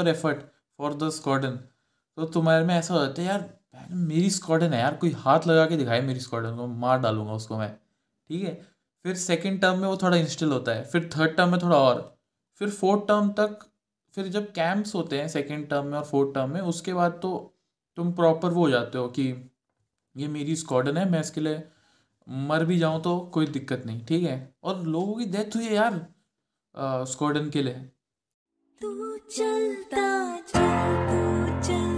Effort for the squadron तो तुम्हारे में ऐसा हो जाता है, यार मेरी स्क्वाडन है यार, कोई हाथ लगा के दिखाए मेरी स्क्वाडन को, मार डालूँगा उसको मैं। ठीक है? फिर सेकेंड टर्म में वो थोड़ा इंस्टिल होता है, फिर थर्ड टर्म में थोड़ा और, फिर फोर्थ टर्म तक, फिर जब कैंप्स होते हैं सेकेंड टर्म में और फोर्थ टर्म में, उसके बाद तो तुम प्रॉपर वो हो जाते हो कि ये मेरी स्क्वाडन है, मैं इसके लिए मर भी जाऊँ तो कोई दिक्कत नहीं, ठीक है? और लोगों की डेथ हुई है यार स्क्वाडन के लिए। तू चलता चल तू चलता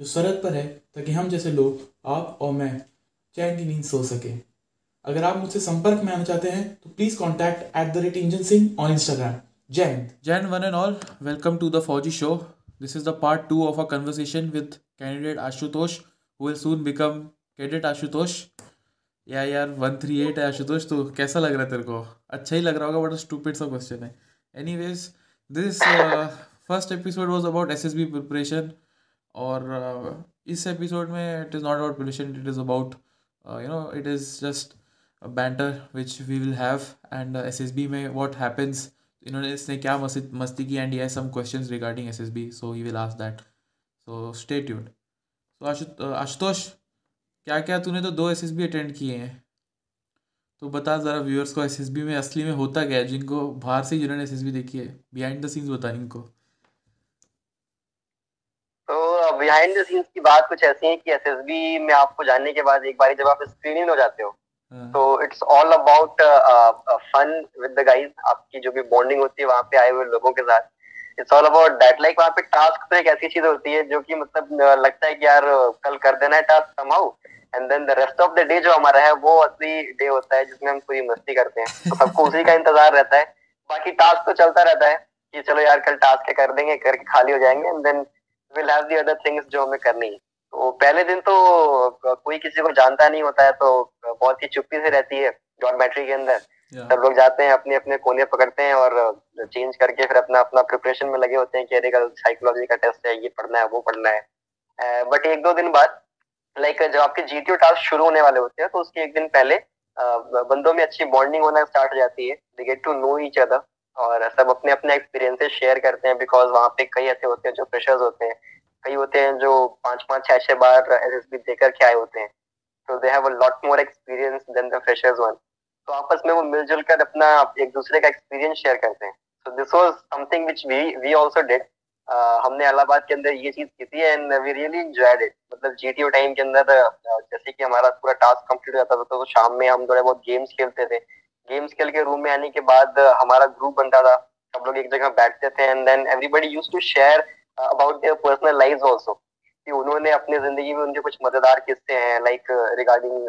जो सरहद पर है, ताकि हम जैसे लोग, आप और मैं, चैन की नींद सो सकें। अगर आप मुझसे संपर्क में आना चाहते हैं तो please contact at the rate engine Singh on Instagram जय Hind one and all welcome to the फौजी show this is the part two of a conversation with candidate Ashutosh who will soon become cadet Ashutosh या यार one three eight है आशुतोष तो कैसा लग रहा है तेरे को? अच्छा ही लग रहा होगा बट स्टूपिड सा क्वेश्चन है। Anyways this first episode was about S S B preparation और uh, इस एपिसोड में it is not about pollution it is about you know it is just banter which we will have and S S B में what happens इन्होंने इसने क्या मस्ती मस्ती की एंड ये some question regarding S S B so he will ask that so stay tuned Ashu Ashutosh क्या क्या तूने तो दो एस एस बी अटेंड किए हैं? तो बता ज़रा व्यूअर्स को एस एस बी में असली में होता क्या है जिनको बाहर से जिन्होंने एस एस बी देखी है बिहाइंड द सीन्स बता इनको। बिहाइंड द सीन्स की बात कुछ ऐसी है कि एसएसबी में आपको जानने के बाद एक बार जब आप स्क्रीनिंग हो जाते हो हाँ। तो it's all about fun with the guys आपकी जो भी बॉन्डिंग होती है वहाँ पे आए हुए लोगों के साथ। It's all about that like वहाँ पे टास्क तो एक ऐसी चीज़ होती है जो कि मतलब लगता है कि यार कल कर देना है task समाउ and then the rest of the day जो हमारा है वो असली डे होता है जिसमें हम पूरी मस्ती करते हैं। तो सबको उसी का इंतज़ार रहता है। बाकी टास्क तो चलता रहता है कि चलो यार कल टास्क कर देंगे करके खाली हो जाएँगे and then will have the other things जो हमें करनी है। तो पहले दिन तो कोई किसी को जानता नहीं होता है तो बहुत ही चुप्पी से रहती है डॉर्मेट्री के अंदर। सब लोग जाते हैं अपने अपने कोने पकड़ते हैं और चेंज करके फिर अपना अपना प्रिपरेशन में लगे होते हैं कि अरे कल साइकोलॉजी का टेस्ट है ये पढ़ना है वो पढ़ना है। बट एक दो दिन बाद लाइक जब आपके जीटीओ टास्क शुरू होने वाले होते हैं तो उसके एक दिन पहले बंदों में अच्छी बॉन्डिंग होना स्टार्ट हो जाती है। They get to know each other और सब अपने अपने एक्सपीरियंसेस शेयर करते हैं बिकॉज़ वहाँ पे कई ऐसे होते हैं जो फ्रेशर्स होते हैं। कई होते हैं जो पाँच पाँच, छह छह बार एस एस बी देकर के आए होते हैं। तो they have a lot more experience than the freshers one तो आपस में वो मिलजुल कर अपना एक दूसरे का एक्सपीरियंस शेयर करते हैं। So this was something which we we also did हमने अलाहाबाद के अंदर ये चीज़ की थी एंड वी रियली इट मतलब जीटीओ टाइम के अंदर जैसे कि हमारा पूरा टास्क कंप्लीट हो जाता था तो शाम में हम थोड़े बहुत गेम्स खेलते थे। गेम्स खेल के रूम में आने के बाद हमारा ग्रुप बनता था। सब लोग एक जगह बैठते थे and then everybody used to share about their personal life also कि उन्होंने अपनी ज़िंदगी में उनके कुछ मज़ेदार किस्से हैं लाइक रिगार्डिंग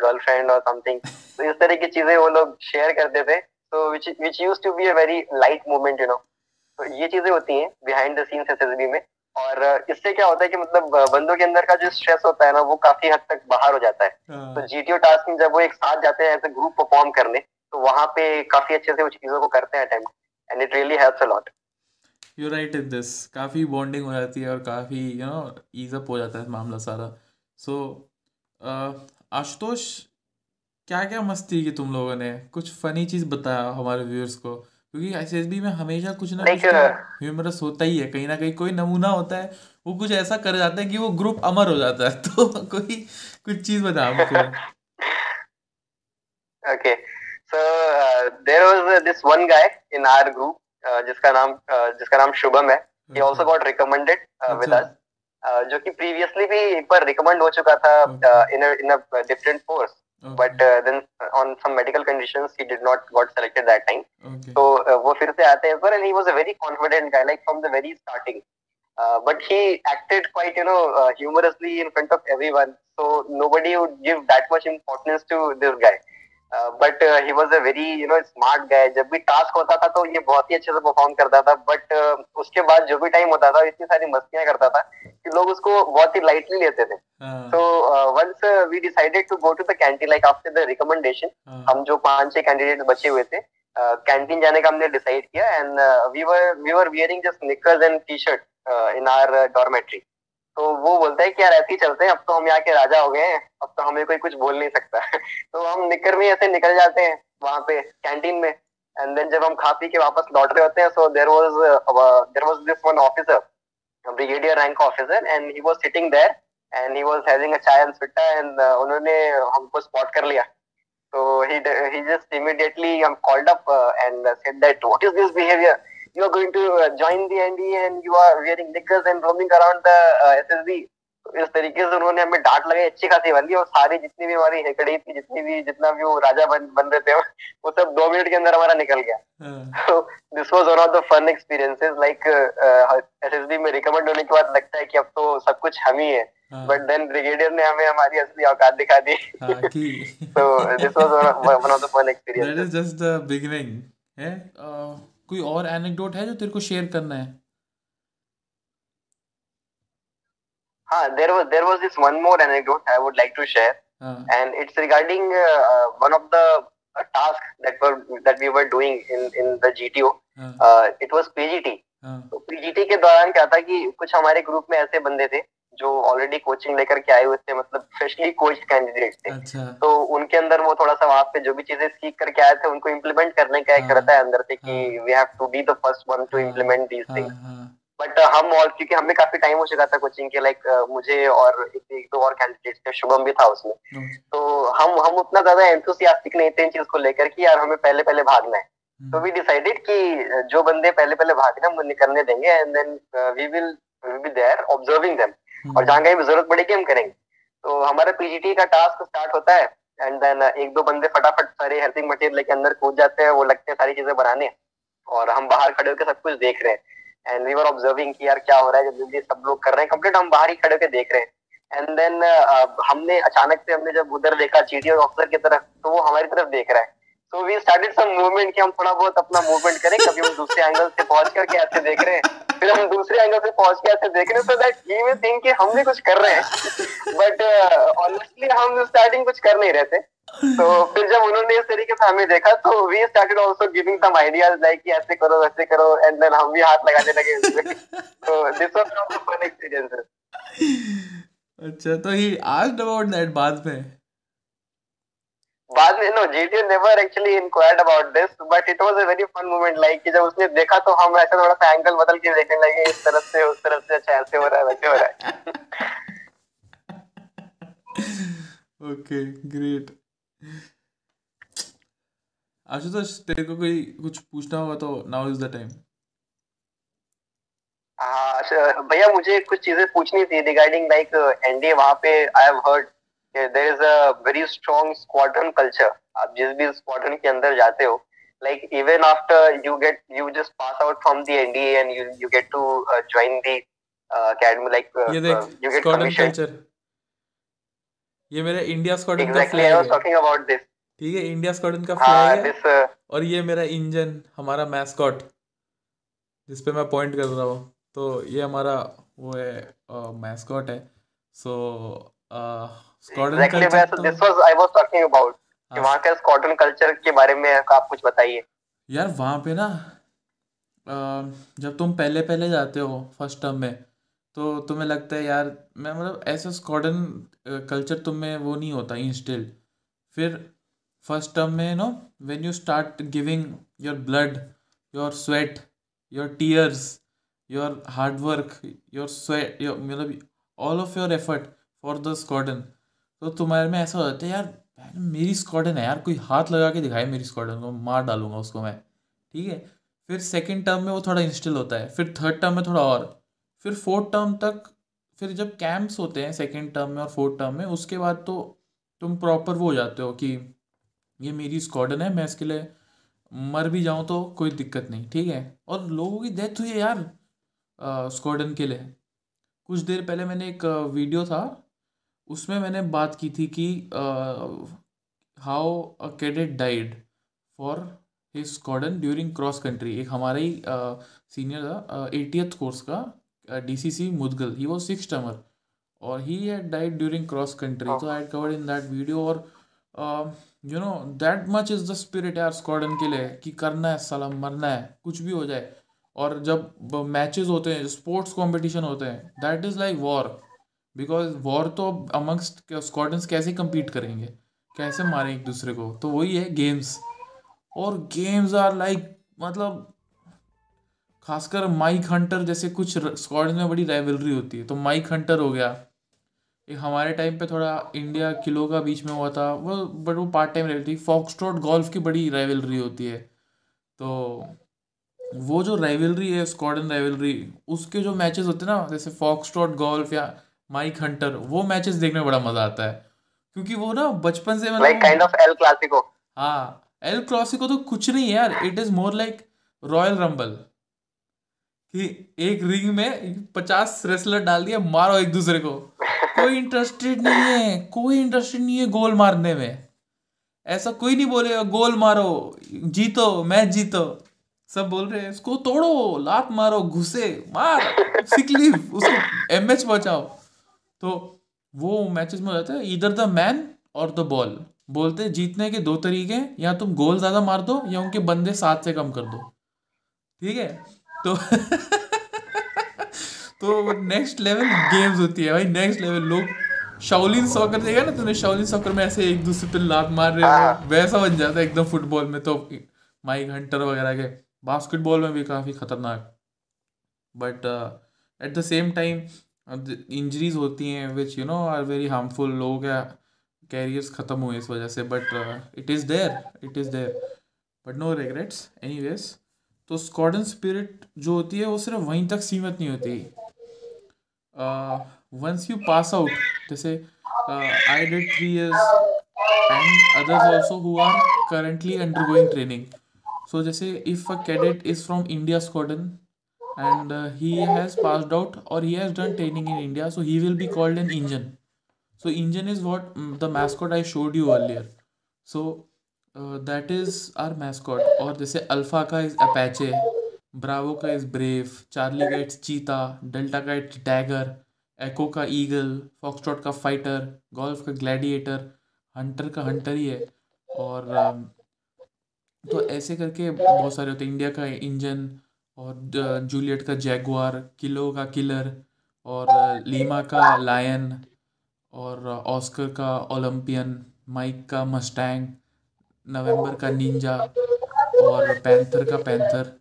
गर्लफ्रेंड और समथिंग तो इस तरह की चीज़ें वो लोग शेयर करते थे। तो which which used to be a very light moment you know तो ये चीज़ें होती हैं बिहाइंड द सीन्स एसएसबी में। और इससे क्या होता है कि मतलब बंदों के अंदर का जो स्ट्रेस होता है ना वो काफ़ी हद तक बाहर हो जाता है। हाँ। तो जीटीओ टास्क में जब वो एक साथ जाते हैं एज ए ग्रुप परफॉर्म करने तो वहाँ पे काफ़ी अच्छे से वो चीज़ों को करते हैं attempt and it really helps a lot you right in this काफ़ी बॉन्डिंग हो जाती है और काफ़ी यू नो ईज अप हो जाता है मामला सारा। सो so, आशुतोष क्या क्या मस्ती की तुम लोगों ने? कुछ फनी चीज़ बताया हमारे व्यूअर्स को? क्योंकि एस एस बी में हमेशा कुछ ना कुछ ह्यूमरस होता ही है। कहीं ना कहीं कोई नमूना होता है वो कुछ ऐसा कर जाता है कि वो ग्रुप अमर हो जाता है। तो कोई कुछ चीज़ बता हमको। Okay so there was this one guy in our group जिसका नाम जिसका नाम शुभम है he also got recommended with us जो कि प्रीवियसली भी एक बार रिकमेंड हो चुका था in in a different course but then on some medical conditions he did not got selected that time तो वो फिर से आते हैं पर and he was a very confident guy like from the very starting Uh, but he acted quite, you know, uh, humorously in front of everyone. So nobody would give that much importance to this guy. But he was a very you know smart guy जब भी task होता था तो ये बहुत ही अच्छे से perform करता था. बट uh, उसके बाद जो भी टाइम होता था इतनी सारी मस्तियाँ करता था कि लोग उसको बहुत ही लाइटली लेते थे. तो once we decided to go to the canteen like after the recommendation हम जो पाँच छह कैंडिडेट बचे हुए थे कैंटीन uh, जाने का हमने डिसाइड किया and we were we were wearing just knickers and T shirt in our dormitory तो वो बोलता है कि यार ऐसे ही चलते हैं अब तो हम यहाँ के राजा हो गए हैं अब तो हमें कोई कुछ बोल नहीं सकता। तो हम निकर में ऐसे निकल जाते हैं वहाँ पे कैंटीन में। एंड देन जब हम खा पी के वापस लौट रहे होते हैं so there was there was this one officer brigadier rank officer and he was sitting there and he was having a chai and Sutta and उन्होंने हमको स्पॉट कर लिया। तो immediately um, called up uh, and uh, said that what is this behavior? You are going to uh, join the NDA and you are wearing knickers and roaming around the uh, SSB. तो इस तरीके से उन्होंने हमें डांट लगाई अच्छी खासी वाली और सारी जितनी भी हमारी हेकड़ी थी जितनी भी जितना भी वो राजा बन बन रहे थे वो सब दो मिनट के अंदर हमारा निकल गया। तो this was one of the fun experiences like SSB में रिकमेंड होने के बाद लगता है कि अब तो सब कुछ हम ही है। बट देन ब्रिगेडियर ने हमें हमारी असली औकात दिखा दी। तो this was one of the fun experience that is just the beginning है? कोई और एनेक्डोट है जो तेरे को शेयर करना है? हाँ there was there was this one more anecdote I would like to share and it's regarding one of the task that were that we were doing in in the GTO it was PGT तो PGT के दौरान क्या था कि कुछ हमारे group में ऐसे बंदे थे जो ऑलरेडी कोचिंग लेकर के आए हुए थे मतलब फ्रेशली कोच कैंडिडेट थे। अच्छा। तो उनके अंदर वो थोड़ा सा वहाँ पे जो भी चीज़ें सीख करके आए थे उनको इम्प्लीमेंट करने का एक रहता है अंदर से कि we have to be the first one to implement these things but हम और क्योंकि हमें काफ़ी टाइम हो चुका था कोचिंग के लाइक uh, मुझे और एक, दो और कैंडिडेट्स थे शुभम भी था उसमें। अच्छा। तो हम हम उतना ज़्यादा एंथुसियास्टिक नहीं थे इन चीज़ को लेकर कि यार हमें पहले पहले भागना है। तो वी डिसाइडेड कि जो बंदे पहले पहले भाग रहे हैं वो करने देंगे and then we will be there observing them और जहाँ कहीं भी ज़रूरत पड़ेगी हम करेंगे। तो हमारा पीजीटी का टास्क स्टार्ट होता है एंड देन एक दो बंदे फटाफट सारे हेल्पिंग मटेरियल लेके अंदर कूद जाते हैं वो लगते हैं सारी चीज़ें बनाने और हम बाहर खड़े होकर सब कुछ देख रहे हैं। एंड वी वर ऑब्जर्विंग कि यार क्या हो रहा है जब जल्दी सब लोग कर रहे हैं कंप्लीट हम बाहर ही खड़े होकर देख रहे हैं। एंड देन uh, हमने अचानक से हमने जब उधर देखा चीटी ऑफिसर की तरफ़ तो वो हमारी तरफ़ देख रहा है। So we started some movement कि हम थोड़ा बहुत अपना मूवमेंट करें कभी हम दूसरे एंगल से पहुँच करके ऐसे देख रहे हैं। फिर हम दूसरे एंगल से पहुँच के ऐसे देख रहे हैं so that he will think कि हम भी कुछ कर रहे हैं। बट ऑनेस्टली uh, हम स्टार्टिंग कुछ कर नहीं रहे थे तो फिर जब उन्होंने इस तरीके से हमें देखा तो we started also giving some ideas like कि ऐसे करो वैसे करो एंड देन हम भी हाथ लगाने लगे तो this was of fun experiences अच्छा तो ही आस्क्ड अबाउट दैट बाद में। बाद में no GTO never actually inquired about this but it was a very fun moment like कि जब उसने देखा तो हम ऐसे थोड़ा सा एंगल बदल के देखने लगे इस तरफ़ से उस तरफ़ से अच्छा ऐसे हो रहा है वैसे हो रहा है। ओके ग्रेट आशुतोष तेरे को कोई कुछ पूछना होगा तो नाउ इज़ द टाइम भैया मुझे कुछ चीज़ें पूछनी थी रिगार्डिंग लाइक एनडीए वहाँ पे I have heard there is a very strong squadron culture आप जिस भी स्क्वाड्रन के अंदर जाते हो like even after you get you just pass out from the NDA and you you get to uh, join the uh, academy like uh, ये देख you get culture ये मेरा इंडिया स्क्वाड्रन exactly, का flag है। talking about this. ठीक है India squadron का flag है। this, uh, और ये मेरा इंजन हमारा मैस्कॉट जिस पे मैं पॉइंट कर रहा हूँ। तो ये हमारा वो है मैस्कॉट है। सो so, exactly तो... this was I was talking about कि। वहाँ का स्कॉटन कल्चर के बारे में आप कुछ बताइए यार वहाँ पे ना जब तुम पहले पहले जाते हो फ़र्स्ट टर्म में तो तुम्हें लगता है यार मैं मतलब ऐसा स्कॉटन कल्चर तुम में वो नहीं होता इंस्टिल फिर फ़र्स्ट टर्म में no when you start giving your blood your sweat your tears your hard work your sweat your मतलब all of your effort for the squadron तो तुम्हारे में ऐसा हो जाता है, यार मेरी स्क्वाडन है यार, कोई हाथ लगा के दिखाए मेरी स्क्वाडन को, मार डालूँगा उसको मैं। ठीक है? फिर सेकेंड टर्म में वो थोड़ा इंस्टिल होता है, फिर थर्ड टर्म में थोड़ा और, फिर फोर्थ टर्म तक, फिर जब कैंप्स होते हैं सेकेंड टर्म में और फोर्थ टर्म में, उसके बाद तो तुम प्रॉपर वो हो जाते हो कि ये मेरी स्कॉडन है, मैं इसके लिए मर भी जाऊँ तो कोई दिक्कत नहीं, ठीक है? और लोगों की डेथ हुई है यार स्कॉडन के लिए। कुछ देर पहले मैंने एक वीडियो था उसमें मैंने बात की थी कि how a cadet died for his squadron during cross country एक हमारा ही सीनियर था एटीएथ कोर्स का D C C Mudgal. He was six termer और he had died during cross country तो I covered in that video और you know that much is the spirit यार squadron के लिए कि करना है सलाम मरना है कुछ भी हो जाए। और जब मैचेस होते हैं स्पोर्ट्स कंपटीशन होते हैं that is like war because war तो अमंगस्ट स्क्वाडन्स कैसे कम्पीट करेंगे? कैसे मारें एक दूसरे को? तो वही है गेम्स और गेम्स आर लाइक मतलब खासकर माइक हंटर जैसे कुछ स्क्वाड में बड़ी राइवलरी होती है। तो माइक हंटर हो गया। एक हमारे टाइम पे थोड़ा इंडिया किलो का बीच में हुआ था। वो बट वो पार्ट टाइम रहती फॉक्सट्रॉट गोल्फ की बड़ी राइवलरी होती है। तो वो जो राइवलरी है स्क्वाडन राइवलरी उसके जो मैचेस होते हैं ना, जैसे फॉक्सट्रॉट गोल्फ या माइक हंटर वो मैचेस देखने में बड़ा मज़ा आता है। क्योंकि वो ना बचपन से मतलब काइंड ऑफ़ एल क्लासिको हाँ एल क्लासिको तो कुछ नहीं है यार it is more like royal rumble कि एक रिंग में पचास रेसलर डाल दिया मारो एक दूसरे को। कोई इंटरेस्टेड नहीं है कोई इंटरेस्टेड नहीं है गोल मारने में। ऐसा कोई नहीं बोलेगा गोल मारो जीतो मैच जीतो। सब बोल रहे हैं इसको तोड़ो लात मारो घुसे मार सिकली उसको एम एच पहुंचाओ तो वो मैचेस में हो जाता है इधर द मैन और द बॉल बोलते जीतने के दो तरीके या तुम गोल ज़्यादा मार दो, या उनके बंदे सात से कम कर दो। ठीक है? तो तो नेक्स्ट लेवल गेम्स होती है भाई नेक्स्ट लेवल लोग शाओलिन सॉकर देखा ना तूने शाओलिन सॉकर में ऐसे एक दूसरे पे लात मार रहे हाँ। वैसा बन जाता है एकदम फुटबॉल में तो माइक हंटर वगैरह के। बास्केटबॉल में भी काफ़ी खतरनाक। But at the same time injuries होती हैं which you know are very harmful लोगों का कैरियर्स ख़त्म हुए इस वजह से but it is there it is there but no regrets anyways तो स्कॉडन स्पिरिट जो होती है, वो सिर्फ़ वहीं तक सीमित नहीं होती। वंस यू पास आउट जैसे I did three years and others also who are currently undergoing training so जैसे if a cadet is from India squadron and uh, he has passed out or he has done training in India, so he will be called an engine. So engine is what mm, the mascot I showed you earlier. So that is our mascot और जैसे Alpha का is Apache Bravo का is brave Charlie का it's cheetah Delta का it's dagger Echo का eagle Foxtrot का fighter Golf का gladiator Hunter का हंटर ही है और तो ऐसे करके बहुत सारे होते हैं इंडिया का इंजन और जूलियट का जैगवार किलो का किलर और लीमा का लायन और ऑस्कर का ओलंपियन माइक का मस्टैंग नवंबर का निंजा और पैंथर का पैंथर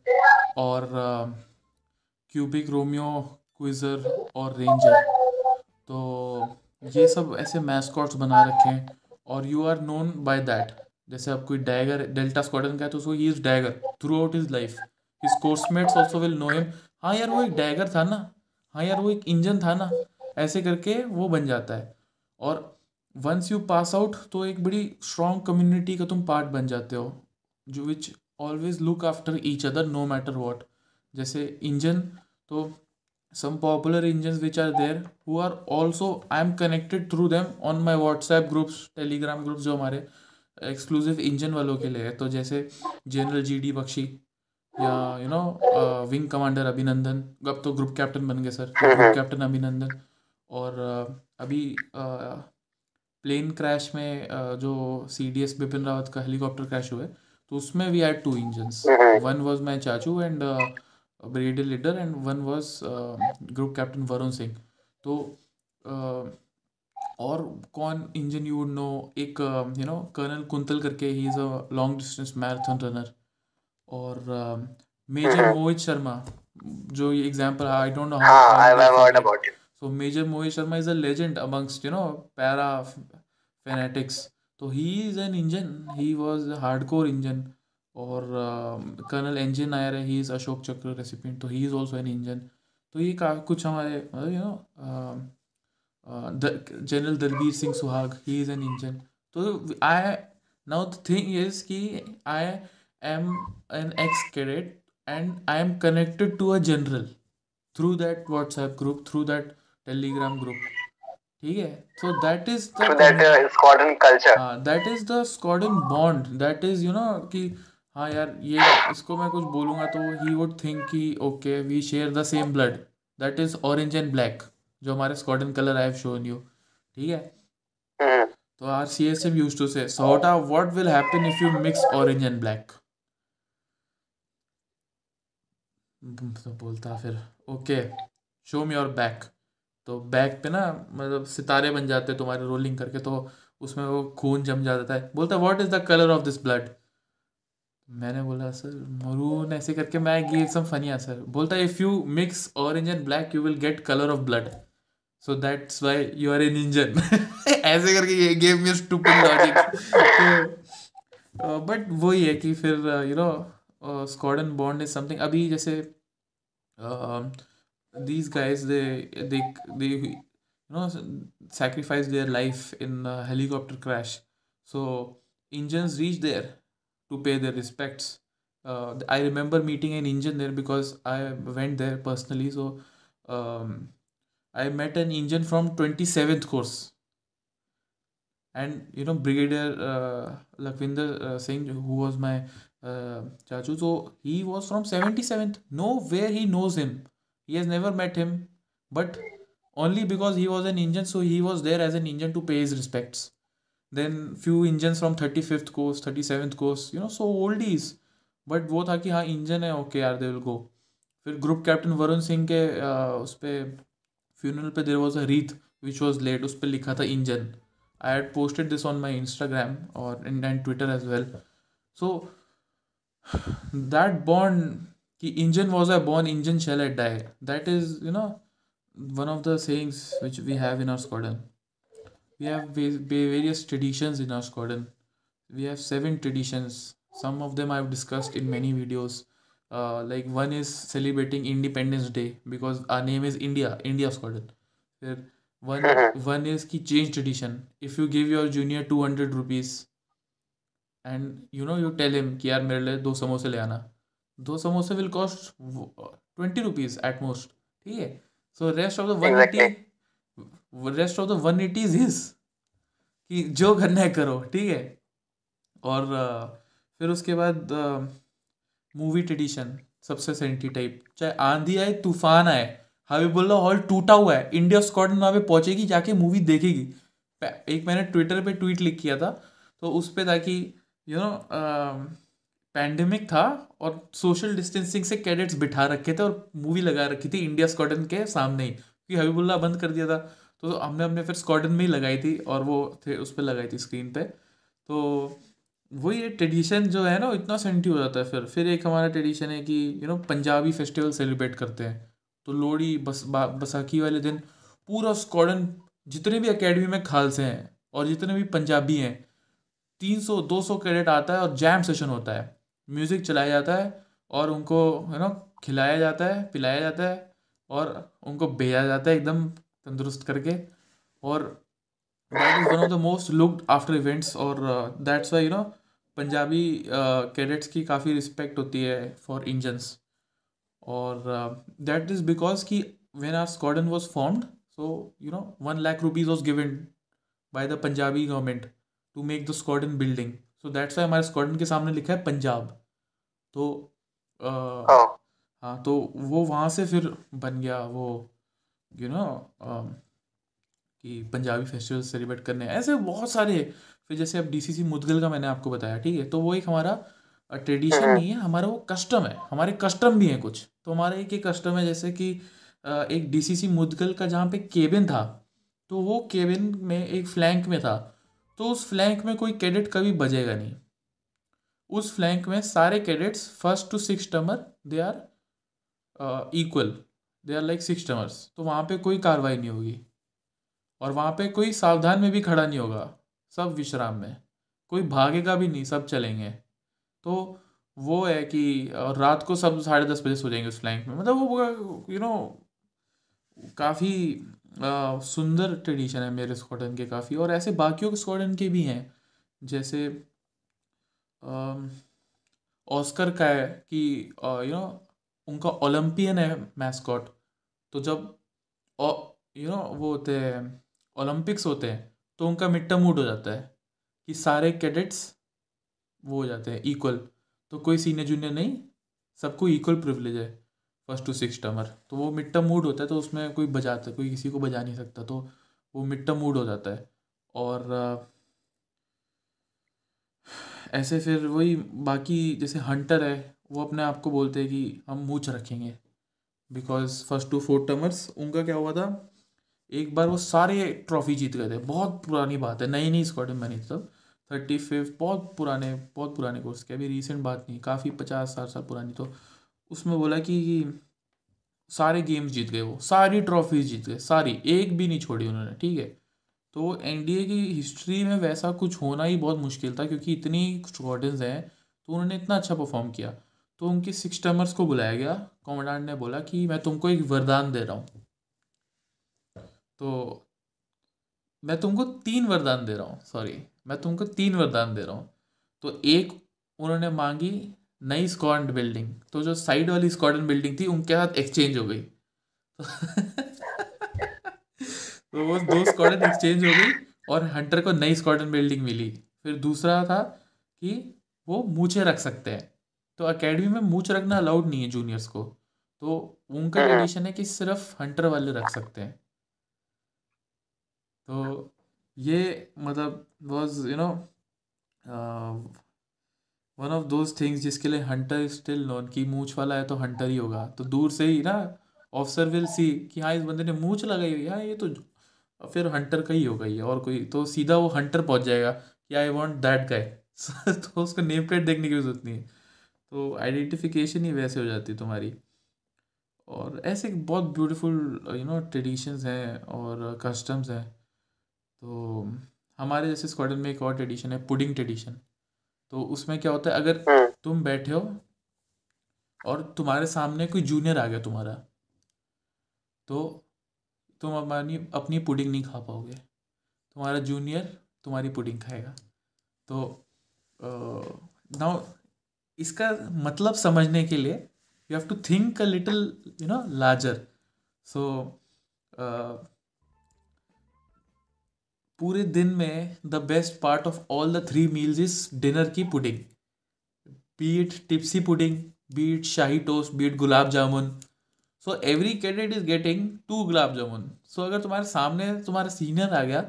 और क्यूबिक रोमियो क्विज़र और रेंजर तो ये सब ऐसे मैस्कॉट्स बना रखे हैं और you are known by that जैसे आप कोई डैगर डेल्टा स्क्वाडन का है तो उसको ही is dagger throughout his life his coursemates also will know him हाँ यार, वो एक डैगर था ना। हाँ यार, वो एक इंजन था ना। ऐसे करके वो बन जाता है। और वंस यू पास आउट तो एक बड़ी स्ट्रॉन्ग कम्युनिटी का तुम पार्ट बन जाते हो, जो which always look after each other no matter what जैसे इंजन तो some popular Injun which are there who are also I am connected through them on my WhatsApp groups Telegram groups जो हमारे exclusive engine वालों के लिए है। तो जैसे जनरल जी डी बख्शी या यू नो विंग कमांडर अभिनंदन अब तो ग्रुप कैप्टन बन गए सर ग्रुप कैप्टन अभिनंदन और uh, अभी uh, प्लेन क्रैश में जो C D S Bipin Rawat का हेलीकॉप्टर क्रैश हुआ है तो उसमें we had two Injuns one was my चाचू and brigadier Lidder and one was group captain Varun Singh तो uh, और कौन इंजन यू वुड नो एक यू नो कर्नल कुंतल करके he is a long distance marathon runner और major Mohit Sharma जो ये example I don't know how I have heard about it Major Mohit Sharma is a legend amongst you know para fanatics. So he is an engine. He was a hardcore engine. और colonel Injun Nair है he is Ashok Chakra recipient तो he is also an Injun तो ये का कुछ हमारे you know general Dalbir Singh Suhag he is an Injun तो I now the thing is कि I am an ex cadet and I am connected to a general through that WhatsApp group through that Telegram group ठीक है? So that is that squadron culture हाँ that is the squadron bond that is you know कि हाँ यार ये इसको मैं कुछ बोलूँगा तो ही वुड थिंक कि okay we share the same blood that is orange and black जो हमारे squadron colour I have shown you ठीक है? हम्म। तो R C S M used to say सोटा what will happen if you mix orange and black तो बोलता फिर, okay show me your back तो बैक पे ना मतलब सितारे बन जाते तुम्हारे रोलिंग करके तो उसमें वो खून जम जाता है। बोलता what is the colour of this blood मैंने बोला सर मरून ऐसे करके मैं गिव सम फनी आंसर बोलता if you mix orange and black you will get colour of blood so that's why you are an Injun ऐसे करके ये game logic but वही है कि फिर you know squadron bond is something अभी जैसे uh, these guys they they they you know sacrifice their life in a helicopter crash so engines reach there to pay their respects uh, i remember meeting an engine there because i went there personally so um, i met an engine from 27th course and you know brigadier uh, lakwinder uh, singh who was my चाचू जो he was from seventy seven nowhere he knows him he has never met him but only because he was an Injun so he was there as an Injun to pay his respects then few Injun from thirty fifth course thirty seventh course you know so old is but वो था कि हाँ engine है okay are they will go फिर group captain Varun Singh के उस पर funeral पे there was a wreath which was laid उस पर लिखा था Injun I had posted this on my Instagram और and and Twitter as well so that bond ki engine was a born, engine shall I die. That is, you know, one of the sayings which we have in our squadron. We have various traditions in our squadron. We have seven traditions. Some of them I've discussed in many videos. Uh, like one is celebrating Independence Day because our name is India, India Squadron. One one is ki change tradition. If you give your junior two hundred rupees, and you know you tell him कि यार मेरे लिए दो समोसे ले आना। दो समोसे will cost twenty rupees at most ठीक है? So rest of the one eighty rest of the one eighty is his कि जो करना है करो ठीक है? और फिर उसके बाद मूवी ट्रेडिशन सबसे सेंटी टाइप चाहे आंधी आए तूफ़ान आए बोल रहा हॉल टूटा हुआ है। इंडिया स्कॉटलैंड वहाँ पे पहुंचेगी जाके मूवी देखेगी। एक मैंने ट्विटर पे ट्वीट लिख किया था तो उस पर ताकि यू नो पैंडमिक था और सोशल डिस्टेंसिंग से कैडेट्स बिठा रखे थे और मूवी लगा रखी थी इंडिया स्कॉटन के सामने ही। क्योंकि हबीबुल्ला बंद कर दिया था। तो हमने हमने फिर स्कॉटन में ही लगाई थी और वो थे, उस पर लगाई थी स्क्रीन पे। तो वही ट्रेडिशन जो है ना इतना सेंटी हो जाता है फिर। फिर एक हमारा ट्रेडिशन है कि you know Punjabi festival celebrate करते हैं। तो लोहड़ी, बस बसाखी वाले दिन पूरा स्कॉडन जितने भी अकेडमी में खालसे हैं और जितने भी पंजाबी हैं तीन सौ दो सौ कैडेट आता है और जैम सेशन होता है। म्यूज़िक चलाया जाता है और उनको है ना खिलाया जाता है पिलाया जाता है और उनको भेजा जाता है एकदम तंदुरुस्त करके। और that is one of the most looked after events और that's why you know Punjabi cadets uh, की काफ़ी रिस्पेक्ट होती है फॉर इंजन्स और दैट इज़ बिकॉज़ कि when our squadron was formed so you know one lakh rupees was given by the Punjabi government to make the squadron building so that's why हमारे squadron के सामने लिखा है पंजाब। तो हाँ।, हाँ तो वो वहाँ से फिर बन गया वो यू नो कि पंजाबी फेस्टिवल सेलिब्रेट करने। ऐसे बहुत सारे फिर जैसे अब डीसीसी मुदगल का मैंने आपको बताया ठीक है? तो वो एक हमारा ट्रेडिशन हाँ। नहीं है हमारा वो कस्टम है। हमारे कस्टम भी हैं कुछ। तो हमारा एक एक कस्टम है जैसे कि एक डीसीसी मुदगल का जहाँ पे केबिन था तो वो केबिन में एक फ्लैंक में था। तो उस फ्लैंक में कोई कैडेट कभी बजेगा नहीं। उस फ्लैंक में सारे cadets first to six termer they are equal they are like six termers तो वहाँ पे कोई कार्रवाई नहीं होगी। और वहाँ पे कोई सावधान में भी खड़ा नहीं होगा। सब विश्राम में। कोई भागेगा भी नहीं, सब चलेंगे। तो वो है कि रात को सब साढ़े दस बजे सो जाएँगे उस फ्लैंक में। मतलब वो यू नो काफ़ी सुंदर ट्रेडिशन है मेरे स्कॉटन के काफ़ी, और ऐसे बाकियों के स्कॉटन के भी हैं, जैसे ऑस्कर का है कि यू नो उनका ओलंपियन है मैस्कॉट तो जब यू नो वो होते हैं, ओलंपिक्स होते हैं तो उनका मिड टर्म मूड हो जाता है, कि सारे कैडेट्स वो हो जाते हैं इक्वल तो कोई सीनियर जूनियर नहीं, सबको इक्वल प्रिवलेज है। फ़र्स्ट टू सिक्स टर्मर तो वो मिड टर्म मूड होता है तो उसमें कोई बजाता, कोई किसी को बजा नहीं सकता तो वो मिड टर्म मूड हो जाता है। और ऐसे फिर वही बाकी जैसे हंटर है, वो अपने आप को बोलते हैं कि हम मूछ रखेंगे। Because first to four termers उनका क्या हुआ था? एक बार वो सारे ट्रॉफी जीत गए थे। बहुत पुरानी बात है नई नई स्क्वाड में थी तब। थर्टी फिफ्थ बहुत पुराने बहुत पुराने कोर्स के। अभी रिसेंट बात नहीं, काफ़ी पचास साठ साल पुरानी तो उसमें बोला कि सारे गेम्स जीत गए वो, सारी ट्रॉफीज जीत गए, सारी, एक भी नहीं छोड़ी उन्होंने, ठीक है? तो एनडीए की हिस्ट्री में वैसा कुछ होना ही बहुत मुश्किल था, क्योंकि इतनी स्क्वाडन्स हैं तो उन्होंने इतना अच्छा परफॉर्म किया। तो उनके सिक्स टर्मर्स को बुलाया गया कॉमेडांट ने बोला कि मैं तुमको एक वरदान दे रहा हूँ। तो मैं तुमको तीन वरदान दे रहा हूँ सॉरी मैं तुमको तीन वरदान दे रहा हूँ। तो एक उन्होंने मांगी नई स्क्वाड बिल्डिंग तो जो साइड वाली स्क्वाडन बिल्डिंग थी उनके साथ एक्सचेंज हो गई। तो वो दो स्क्वाडन एक्सचेंज हो गई और हंटर को नई स्क्वाडन बिल्डिंग मिली। फिर दूसरा था कि वो मूछे रख सकते हैं। तो अकेडमी में मूछ रखना अलाउड नहीं है जूनियर्स को। तो उनका कंडीशन है कि सिर्फ़ हंटर वाले रख सकते हैं। तो ये मतलब was you know one of those things जिसके लिए हंटर इज़ स्टिल नोन कि मूछ वाला है तो हंटर ही होगा। तो दूर से ही ना ऑफिसर विल सी कि हाँ इस बंदे ने मूछ लगाई हुई हाँ। ये तो फिर हंटर का ही होगा ये और कोई तो सीधा वो हंटर पहुँच जाएगा कि आई वॉन्ट दैट गाय तो उसको नेम प्लेट देखने की ज़रूरत नहीं है। तो आइडेंटिफिकेशन ही वैसे हो जाती है तुम्हारी। और ऐसे बहुत ब्यूटीफुल यू नो ट्रेडिशंस हैं और कस्टम्स हैं। तो हमारे जैसे स्क्वाडन में एक और ट्रेडिशन है पुडिंग ट्रेडिशन तो उसमें क्या होता है अगर हम्म। तुम बैठे हो और तुम्हारे सामने कोई जूनियर आ गया तुम्हारा तो तुम अपनी अपनी पुडिंग नहीं खा पाओगे। तुम्हारा जूनियर तुम्हारी पुडिंग खाएगा। तो नाउ इसका मतलब समझने के लिए you have to think a little you know larger so पूरे दिन में the best part of all the three meals is dinner की pudding beat tipsy pudding beat shahi toast beat gulab jamun so every cadet is getting to gulab jamun so अगर तुम्हारे सामने तुम्हारा senior आ गया,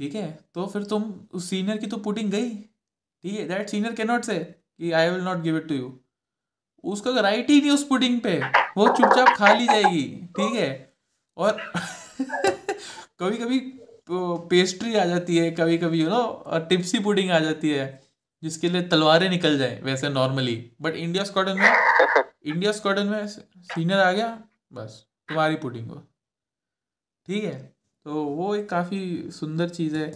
ठीक है तो फिर तुम उस सीनियर की तो पुडिंग गई। ठीक है that senior can not say कि I will not give it to you उसका राइट ही नहीं उस पुडिंग पे, वो चुपचाप खा ली जाएगी, ठीक है। और कभी कभी पेस्ट्री आ जाती है कभी कभी यू नो टिप्सी पुडिंग आ जाती है, जिसके लिए तलवारें निकल जाए, वैसे नॉर्मली बट इंडिया स्क्वाडन में इंडिया स्क्वाडन में सीनियर आ गया, बस, तुम्हारी पुडिंग हो। ठीक है तो वो एक काफ़ी सुंदर चीज़ है,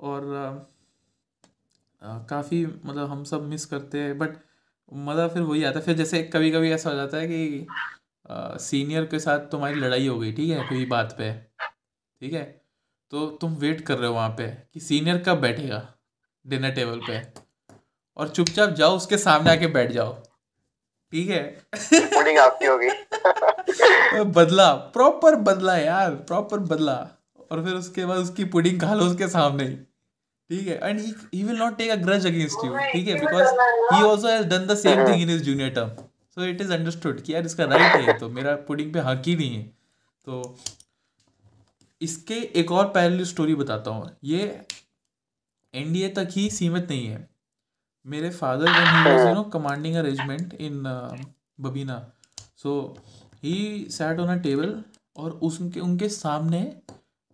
और काफ़ी मतलब हम सब मिस करते हैं बट मज़ा फिर वही आता है। फिर जैसे कभी कभी ऐसा हो जाता है कि सीनियर के साथ तुम्हारी लड़ाई हो गई, ठीक है, कोई बात पे, ठीक है? तो तुम वेट कर रहे हो वहाँ पे कि सीनियर कब बैठेगा डिनर टेबल पे? और चुपचाप जाओ उसके सामने आके बैठ जाओ। ठीक है? आपकी होगी। बदला प्रॉपर बदला यार प्रॉपर बदला। और फिर उसके बाद उसकी पुडिंग खा लो उसके सामने ही। ठीक है? And he will not take a grudge against you ठीक है? Because he also has done the same thing in his junior term so it is understood कि यार इसका राइट है तो मेरा पुडिंग पे हक ही नहीं है। तो इसके एक और पैरल स्टोरी बताता हूँ। ये एनडीए तक ही सीमित नहीं है। मेरे father one he was you know commanding a regiment in Babina so he sat on a table और उसके उनके सामने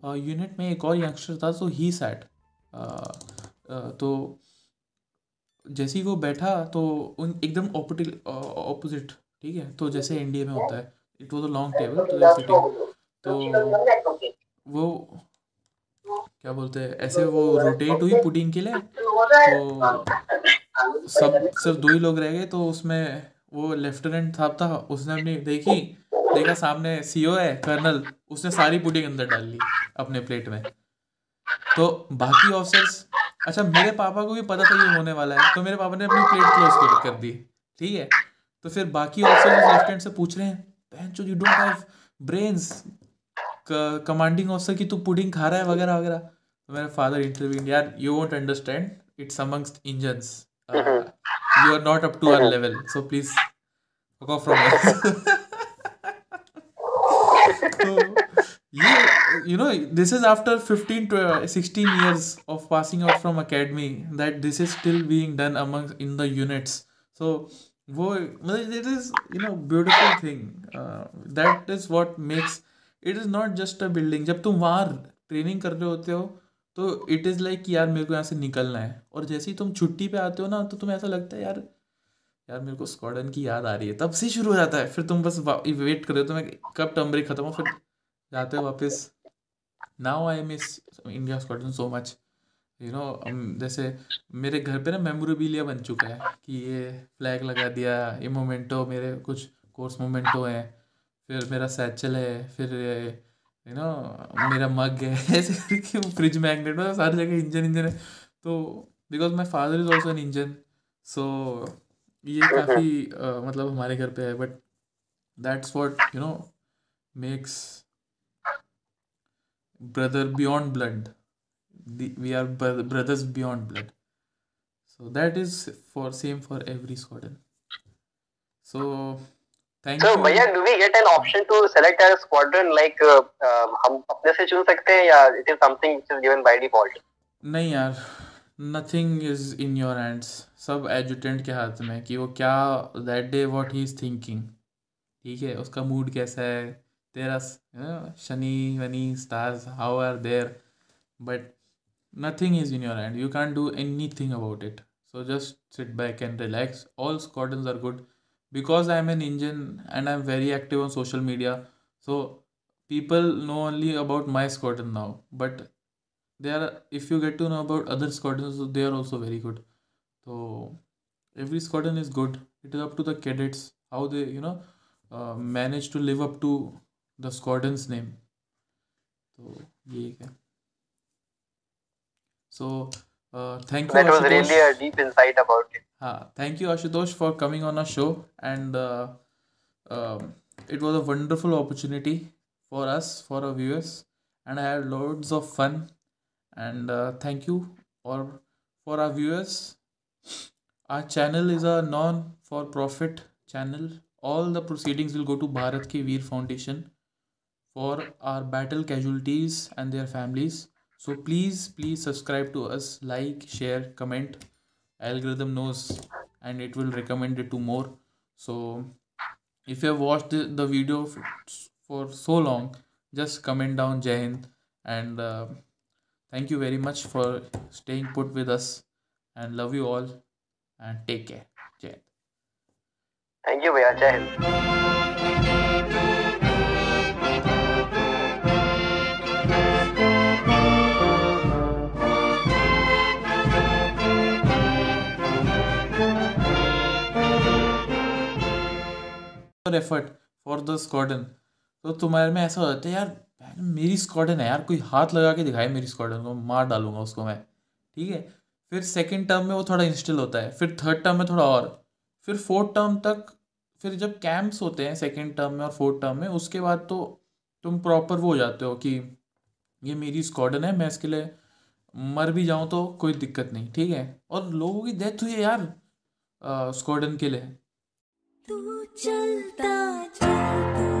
यूनिट uh, में एक और यंगस्टर था सो ही सैट तो जैसे ही वो बैठा तो उन एकदम ऑपोजिट ठीक है? तो जैसे एनडीए में होता है। It was a long table तो तो वो क्या बोलते हैं, ऐसे वो रोटेट हुई पुडिंग के लिए तो सब, सिर्फ़ दो ही लोग रह गए तो उसमें वो लेफ्टिनेंट साहब था, उसने अपनी देखी, देखा सामने सीओ है, कर्नल, उसने सारी पुडिंग अंदर डाल ली, अपने प्लेट में। तो बाकी ऑफिसर्स अच्छा मेरे पापा को भी पता था ये होने वाला है तो मेरे पापा ने अपनी प्लेट क्लोज कर दी, ठीक है? तो फिर बाकी ऑफिसर्स लेफ्टिनेंट से पूछ रहे हैं you don't have brains commanding officer की तू पुडिंग खा रहा है वगैरह वगैरह। तो मेरे फादर इंटरव्यू यार you won't understand it's amongst Injuns you are not up to our level so please fuck from ये you know this is after 15 16 years of passing out from academy that this is still being done among in the units so वो मतलब is you know beautiful thing that is what makes it is not just a building जब तुम वहाँ training कर रहे होते हो तो इट इज़ लाइक यार मेरे को यहाँ से निकलना है। और जैसे ही तुम छुट्टी पे आते हो ना तो तुम्हें ऐसा लगता है, यार यार मेरे को स्कॉडन की याद आ रही है। तब से शुरू हो जाता है। फिर तुम बस वेट कर रहे हो, तुम्हें कब टर्म ब्रेक खत्म हो, फिर जाते हो वापस। Now I miss India squadron so much you know जैसे मेरे घर पे ना मेमोरेबिलिया बन चुका है कि ये फ्लैग लगा दिया, ये मोमेंटो मेरे कुछ कोर्स मोमेंटो हैं। फिर मेरा सैचल है फिर यू नो मेरा मग है। ऐसे करके फ्रिज मैगनेट में सारी जगह इंजन इंजन है। तो because my father is also an Injun so ये काफ़ी uh, मतलब हमारे घर पे है। But that's what you know makes brother beyond blood we are brothers beyond blood so that is for same for every squadron. So thank you भैया do we get an option to select our squadron like हम अपने से चुन सकते हैं या it is something which is given by default नहीं यार nothing is in your hands सब एजुटेंट के हाथ में कि वो क्या that day what he is thinking ठीक है उसका मूड कैसा है? तेरा शनि वनी stars how are there but nothing is in your hand you can do anything about it so just sit back and relax all squadron are good because i'm an indian and i'm very active on social media so people know only about my squadron now. But they are if you get to know about other squadrons they are also very good. So every squadron is good. It is up to the cadets how they you know uh, manage to live up to the squadron's name. So yeah so uh, thank you that was really a deep insight about it uh, thank you, Ashutosh, for coming on our show. And uh, um, it was a wonderful opportunity for us, for our viewers. And I had loads of fun. And uh, thank you or for our viewers. Our channel is a non for profit channel. All the proceedings will go to Bharat Ki Veer Foundation for our battle casualties and their families. So please, please subscribe to us, like, share, comment algorithm knows and it will recommend it to more. So if you have watched the, video for so long just comment down jai and uh, thank you very much for staying put with us and love you all and take care. Jai thank you bhaiya. Jai. Effort for the squadron तो तुम्हारे में ऐसा हो जाता है, यार मेरी squadron है यार, कोई हाथ लगा के दिखाए मेरी स्कॉडन को, मार डालूँगा उसको मैं। ठीक है? फिर सेकेंड टर्म में वो थोड़ा इंस्टिल होता है, फिर थर्ड टर्म में थोड़ा और, फिर फोर्थ टर्म तक, फिर जब कैंप्स होते हैं सेकेंड टर्म में और फोर्थ टर्म में, उसके बाद तो तुम प्रॉपर वो हो जाते हो कि ये मेरी स्कॉडन है, मैं इसके लिए मर भी जाऊँ तो कोई दिक्कत नहीं, ठीक है? और लोगों की डेथ हुई है यार स्कॉडन के लिए। तू चलता चल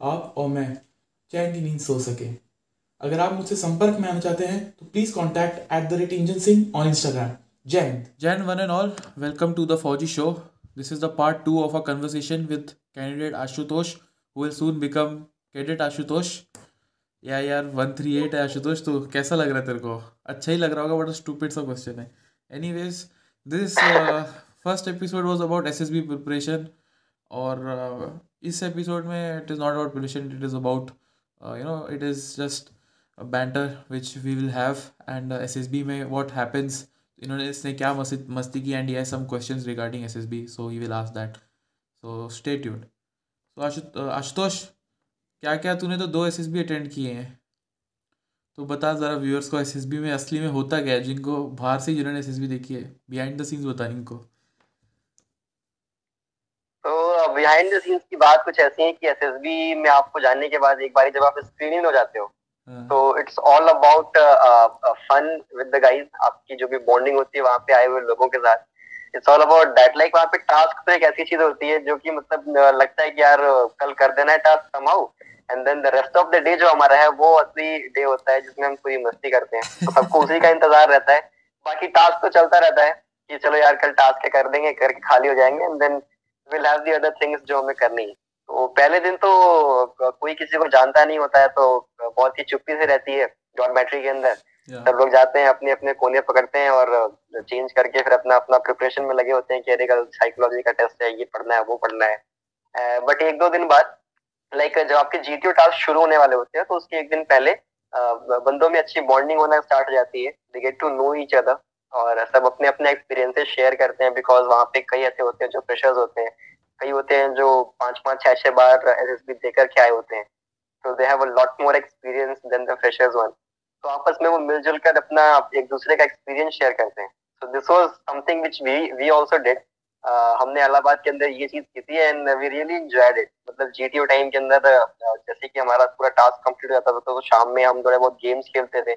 आप और मैं चैन की नींद सो सके। अगर आप मुझसे संपर्क में आना चाहते हैं तो please contact at the rate Injun Singh on Instagram Jain Jain one and all welcome to the Fauji show this is the part two of a conversation with candidate Ashutosh will soon become cadet Ashutosh या यार one three eight है आशुतोष तो कैसा लग रहा है तेरे को? अच्छा ही लग रहा होगा बट स्टूपिड सा क्वेश्चन है। Any ways this first episode was about S S B preparation और uh, इस एपिसोड में it is not about pollution it is about you know it is just banter which we will have and S S B में what happens इन्होंने इसने क्या मस्ती मस्ती की एंड ये some question regarding S S B so he will ask that so stay tuned so Ashu Ashutosh क्या क्या तूने तो दो एस एस बी अटेंड किए हैं? तो बता ज़रा व्यूअर्स को एस एस बी में असली में होता क्या है, जिनको बाहर से जिन्होंने एस एस बी देखी है बिहाइंड द सीन्स बता इनको तो बिहाइंड द सीन्स की बात कुछ ऐसी है कि एसएसबी में आपको जानने के बाद एक बार जब आप स्क्रीनिंग हो जाते हो हाँ। तो it's all about fun with the guys आपकी जो भी बॉन्डिंग होती है वहाँ पे आए हुए लोगों के साथ। It's all about that like वहाँ पे टास्क तो एक ऐसी चीज़ होती है जो कि मतलब लगता है कि यार कल कर देना है task somehow and then the rest of the day जो हमारा है वो असली डे होता है जिसमें हम पूरी मस्ती करते हैं। तो सबको उसी का इंतज़ार रहता है। बाकी टास्क तो चलता रहता है कि चलो यार कल टास्क कर देंगे करके खाली हो जाएँगे and then will have the other things जो हमें करनी है। तो पहले दिन तो कोई किसी को जानता नहीं होता है तो बहुत ही चुप्पी से रहती है डॉर्मेट्री के अंदर। सब लोग जाते हैं अपने अपने कोने पकड़ते हैं और चेंज करके फिर अपना अपना प्रिपरेशन में लगे होते हैं कि अरे कल साइकोलॉजी का टेस्ट है ये पढ़ना है वो पढ़ना है। बट एक दो दिन बाद लाइक जब आपके जीटीओ टास्क शुरू होने वाले होते हैं तो उसके एक दिन पहले बंदों में अच्छी बॉन्डिंग होना स्टार्ट हो जाती है। They get to know each other और सब अपने अपने एक्सपीरियंसेस शेयर करते हैं बिकॉज़ वहाँ पे कई ऐसे होते हैं जो फ्रेशर्स होते हैं। कई होते हैं जो पाँच पाँच, छह छह बार एस एस बी देकर के आए होते हैं। तो they have a lot more experience than the freshers one तो आपस में वो मिलजुल कर अपना एक दूसरे का एक्सपीरियंस शेयर करते हैं। So this was something which we we also did हमने इलाहाबाद के अंदर ये चीज़ की थी and we really enjoyed it मतलब जीटीओ टाइम के अंदर जैसे कि हमारा पूरा टास्क कंप्लीट हो जाता था तो शाम में हम थोड़े बहुत गेम्स खेलते थे।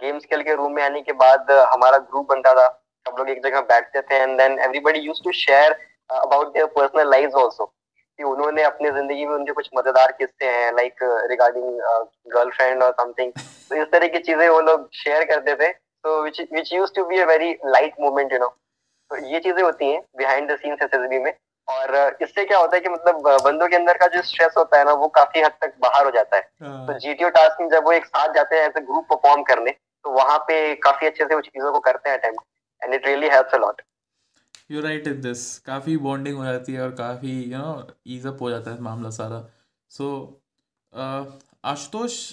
गेम्स खेल के रूम में आने के बाद हमारा ग्रुप बनता था। सब लोग एक जगह बैठते थे and then everybody used to share about their personal life also कि उन्होंने अपनी ज़िंदगी में उनके कुछ मज़ेदार किस्से हैं लाइक रिगार्डिंग गर्लफ्रेंड और समथिंग तो इस तरह की चीज़ें वो लोग शेयर करते थे। तो which which used to be a very light movement you know तो ये चीज़ें होती हैं बिहाइंड द सीन्स एसएसबी में। और इससे क्या होता है कि मतलब बंदों के अंदर का जो स्ट्रेस होता है ना वो काफ़ी हद तक बाहर हो जाता है। हाँ। तो जीटीओ टास्क में जब वो एक साथ जाते हैं एज ग्रुप परफॉर्म करने तो वहाँ पे काफ़ी अच्छे से उस चीज़ों को करते हैं attempt and it really helps a lot you right in this काफ़ी बॉन्डिंग हो जाती है और काफ़ी यू नो ईज अप हो जाता है मामला सारा. सो so, आशुतोष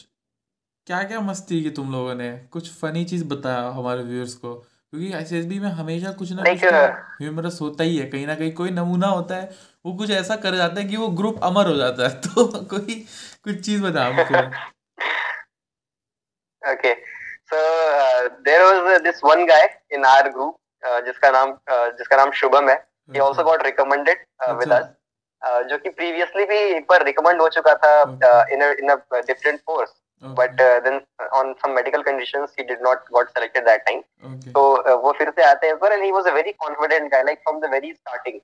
क्या क्या मस्ती की तुम लोगों ने? कुछ फनी चीज़ बताया हमारे व्यूअर्स को? क्योंकि एस में हमेशा कुछ ना कुछ ह्यूमरस तो होता ही है। कहीं ना कहीं कोई नमूना होता है वो कुछ ऐसा कर जाता है कि वो ग्रुप अमर हो जाता है। तो कोई कुछ चीज़ बता हमको। Okay so there was this one guy in our group जिसका नाम uh, जिसका नाम शुभम है he also got recommended with us जो कि प्रीवियसली भी एक बार रिकमेंड हो चुका था in in a different course Okay. But uh, then on some medical conditions, he did not got selected that time. Okay. So uh, वो फिर से आते हैं पर and he was a very confident guy, like from the very starting.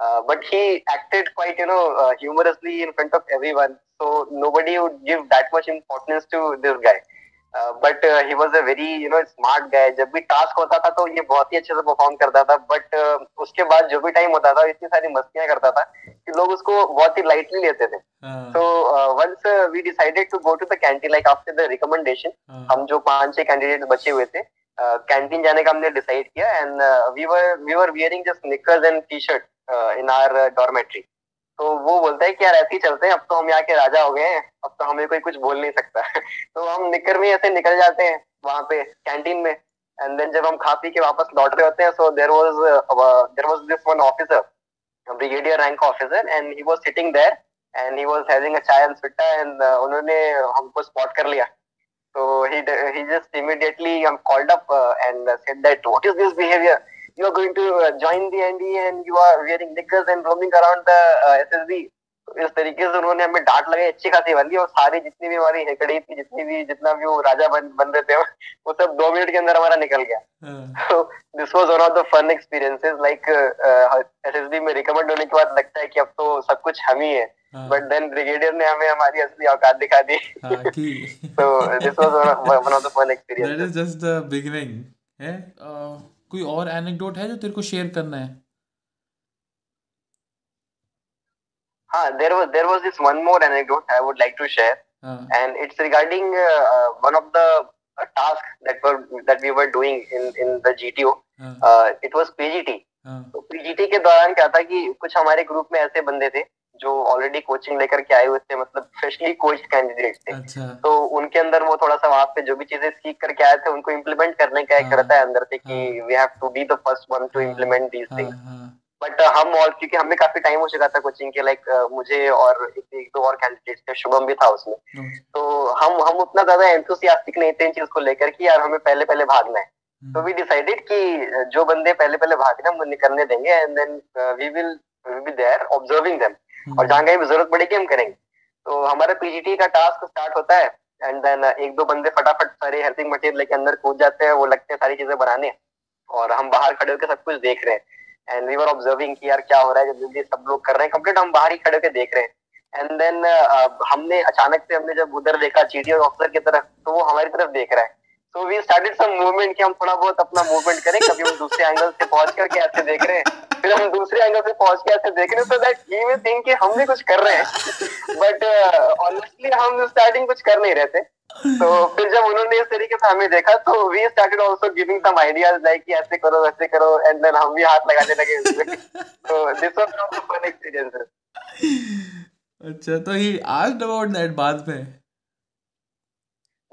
Uh, but he acted quite, you know, uh, humorously in front of everyone. So nobody would give that much importance to this guy. But he was a very you know smart guy जब भी task होता था तो ये बहुत ही अच्छे से perform करता था। बट uh, उसके बाद जो भी टाइम होता था इतनी सारी मस्तियाँ करता था कि लोग उसको बहुत ही लाइटली लेते थे। तो once we decided to go to the canteen like after the recommendation हम जो पाँच छह कैंडिडेट बचे हुए थे कैंटीन uh, जाने का हमने डिसाइड किया and we were we were wearing just knickers and T shirt in our dormitory तो वो बोलता है कि यार ऐसे ही चलते हैं अब तो हम यहाँ के राजा हो गए हैं अब तो हमें कोई कुछ बोल नहीं सकता। तो हम निकर में ऐसे निकल जाते हैं वहाँ पे कैंटीन में। एंड देन जब हम खा पी के वापस लौट रहे होते हैं so there was there was this one officer brigadier rank officer and he was sitting there and he was having a chai and sutta and उन्होंने हमको स्पॉट कर लिया। तो he just immediately um, called up uh, and uh, said that what is this behavior you are going to uh, join the NDA and you are wearing knickers and roaming around the uh, SSB इस तरीके से उन्होंने हमें डांट लगाई अच्छी खासी बंदी और सारी जितनी भी हमारी हेकड़ी थी जितनी भी जितना भी वो राजा बन बन रहे थे वो सब दो मिनट के अंदर हमारा निकल गया। तो this was one of the fun experiences like SSB में रिकमेंड होने के बाद लगता है कि अब तो सब कुछ हम ही है। बट देन ब्रिगेडियर ने हमें हमारी असली औकात दिखा दी। तो this was one of the fun experience that is just the beginning है? कोई और एनेक्डोट है जो तेरे को शेयर करना है? हाँ there was there was this one more anecdote I would like to share and it's regarding one of the task that we were doing in in the GTO it was PGT तो PGT के दौरान क्या था कि कुछ हमारे group में ऐसे बंदे थे जो ऑलरेडी कोचिंग लेकर के आए हुए थे मतलब फ्रेशली कोच कैंडिडेट थे। अच्छा। तो उनके अंदर वो थोड़ा सा वहाँ पे जो भी चीज़ें सीख करके आए थे उनको इम्प्लीमेंट करने का एक हाँ। रहता है अंदर से कि we have to be the first one to implement these things but हम और क्योंकि हमें काफ़ी टाइम हो चुका था कोचिंग के लाइक uh, मुझे और एक, एक दो और कैंडिडेट्स थे शुभम भी था उसमें। अच्छा। तो हम हम उतना ज़्यादा एंथुसियास्टिक नहीं थे इन चीज़ को लेकर कि यार हमें पहले पहले भागना है। तो वी डिसाइडेड कि जो बंदे पहले पहले भागना हम करने देंगे and then we will be there observing them और जहाँ कहीं ज़रूरत पड़ेगी हम करेंगे। तो हमारा पीजीटी का टास्क स्टार्ट होता है एंड देन एक दो बंदे फटाफट सारे हेल्पिंग मटेरियल लेके अंदर कूद जाते हैं वो लगते हैं सारी चीज़ें बनाने। और हम बाहर खड़े होकर सब कुछ देख रहे हैं। एंड वी वर ऑब्जर्विंग कि यार क्या हो रहा है जब सब लोग कर रहे हैं कंप्लीट हम बाहर ही खड़े होकर देख रहे हैं। एंड देन uh, हमने अचानक से हमने जब उधर देखा जीटी ऑफिसर की तरफ़ तो वो हमारी तरफ़ देख रहा है। तो वी स्टार्टेड सम मूवमेंट कि हम थोड़ा बहुत अपना मूवमेंट करें कभी हम दूसरे एंगल से पहुँच करके ऐसे देख रहे हैं। फिर हम दूसरे एंगल से पहुँच के ऐसे देख रहे so that he will think कि हम भी कुछ कर रहे हैं। बट ऑनेस्टली uh, हम स्टार्टिंग कुछ कर नहीं रहे थे। तो फिर जब उन्होंने इस तरीके से हमें देखा तो we started also giving some ideas like कि ऐसे करो वैसे करो एंड देन हम भी हाथ लगाने लगे तो this was the fun experiences अच्छा तो ही आस्क्ड अबाउट दैट बाद में।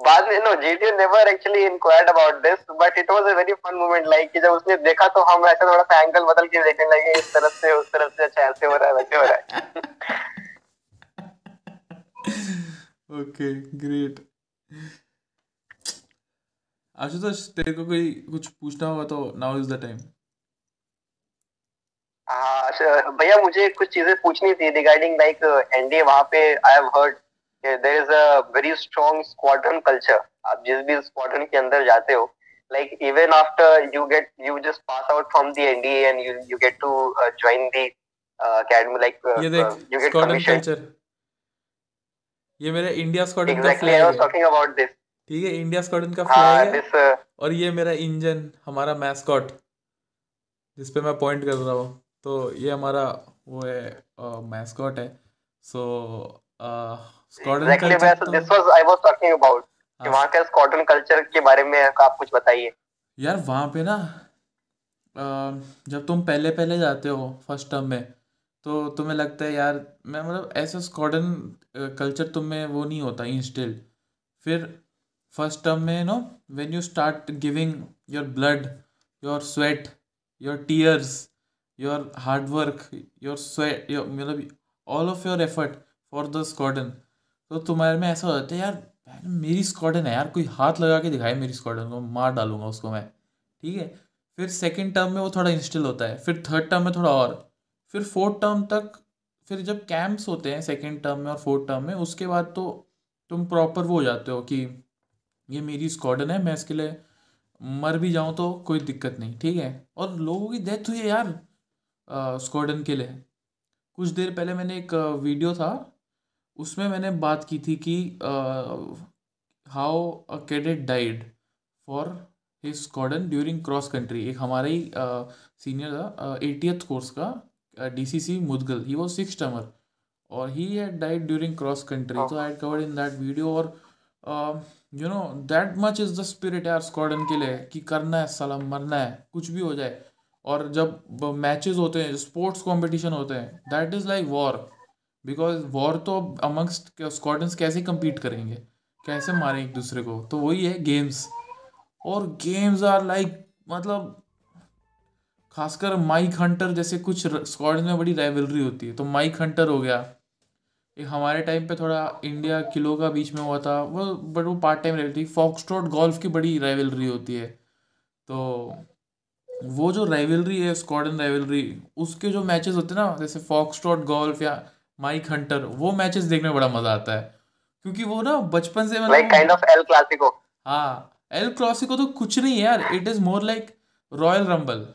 बाद में no GTA never actually inquired about this but it was a very fun moment like कि जब उसने देखा तो हम ऐसा थोड़ा सा एंगल बदल के देखने लगे इस तरफ़ से उस तरफ़ से अच्छा ऐसे हो रहा है वैसे हो रहा है। ओके ग्रेट आशुतोष तेरे को कोई कुछ पूछना होगा तो नाउ इज़ द टाइम भैया मुझे कुछ चीज़ें पूछनी थी रिगार्डिंग लाइक एनडीए वहाँ पे I have heard there is a very strong squadron culture आप जिस भी स्क्वाड्रन के अंदर जाते हो like even after you get you just pass out from the NDA and you you get to uh, join the uh, academy like uh, ये uh, you get culture ये मेरा इंडिया स्क्वाड्रन exactly, का flag है। Talking about this ठीक है India squadron का flag है। this, uh, और ये मेरा इंजन हमारा मैस्कॉट जिस पे मैं पॉइंट कर रहा हूँ। तो ये हमारा वो है मैस्कॉट है। So squadron exactly, culture this was I was talking about कि वहाँ का स्क्वाड्रन कल्चर के बारे में आप कुछ बताइए। यार वहाँ पे ना जब तुम पहले पहले जाते हो फ़र्स्ट टर्म में तो तुम्हें लगता है यार मैं मतलब ऐसा स्क्वाडन कल्चर तुम में वो नहीं होता इंस्टिल फिर फ़र्स्ट टर्म में no when you start giving your blood your sweat your tears your hard work your sweat your मतलब all of your effort for the squadron तो तुम्हारे में ऐसा हो जाता है, यार मेरी स्क्वाडन है यार, कोई हाथ लगा के दिखाए मेरी स्क्वाडन को, मार डालूँगा उसको मैं। ठीक है? फिर सेकेंड टर्म में वो थोड़ा इंस्टिल होता है, फिर थर्ड टर्म में थोड़ा और, फिर फोर्थ टर्म तक, फिर जब कैंप्स होते हैं सेकेंड टर्म में और फोर्थ टर्म में, उसके बाद तो तुम प्रॉपर वो हो जाते हो कि ये मेरी स्क्वाडन है मैं इसके लिए मर भी जाऊँ तो कोई दिक्कत नहीं, ठीक है? और लोगों की डेथ हुई है यार स्क्वाडन के लिए। कुछ देर पहले मैंने एक वीडियो था उसमें मैंने बात की थी कि how a cadet died for his squadron during cross country एक हमारा ही सीनियर था एटीएथ कोर्स का D C C Mudgal. He was six tumour और he had died during cross country तो I covered in that video और you know that much is the spirit यार squadron के लिए कि करना है सलाम मरना है कुछ भी हो जाए। और जब मैचेस होते हैं स्पोर्ट्स कॉम्पिटिशन होते हैं that is like war because war तो अमंगस्ट स्कॉटन्स कैसे कम्पीट करेंगे? कैसे मारें एक दूसरे को? तो वही है गेम्स और गेम्स आर लाइक मतलब खासकर माइक हंटर जैसे कुछ स्क्वाड में बड़ी राइवलरी होती है। तो माइक हंटर हो गया। एक हमारे टाइम पे थोड़ा इंडिया किलो का बीच में हुआ था। वो बट वो पार्ट टाइम रहती फॉक्सट्रॉट गोल्फ की बड़ी राइवलरी होती है। तो वो जो राइवलरी है स्कॉडन राइवलरी उसके जो मैचेस होते हैं ना, जैसे फॉक्सट्रॉट गोल्फ या माइक हंटर वो मैचेस देखने में बड़ा मज़ा आता है। क्योंकि वो ना बचपन से मतलब काइंड ऑफ़ एल क्लासिको हाँ एल क्लासिको तो कुछ नहीं है यार it is more like royal rumble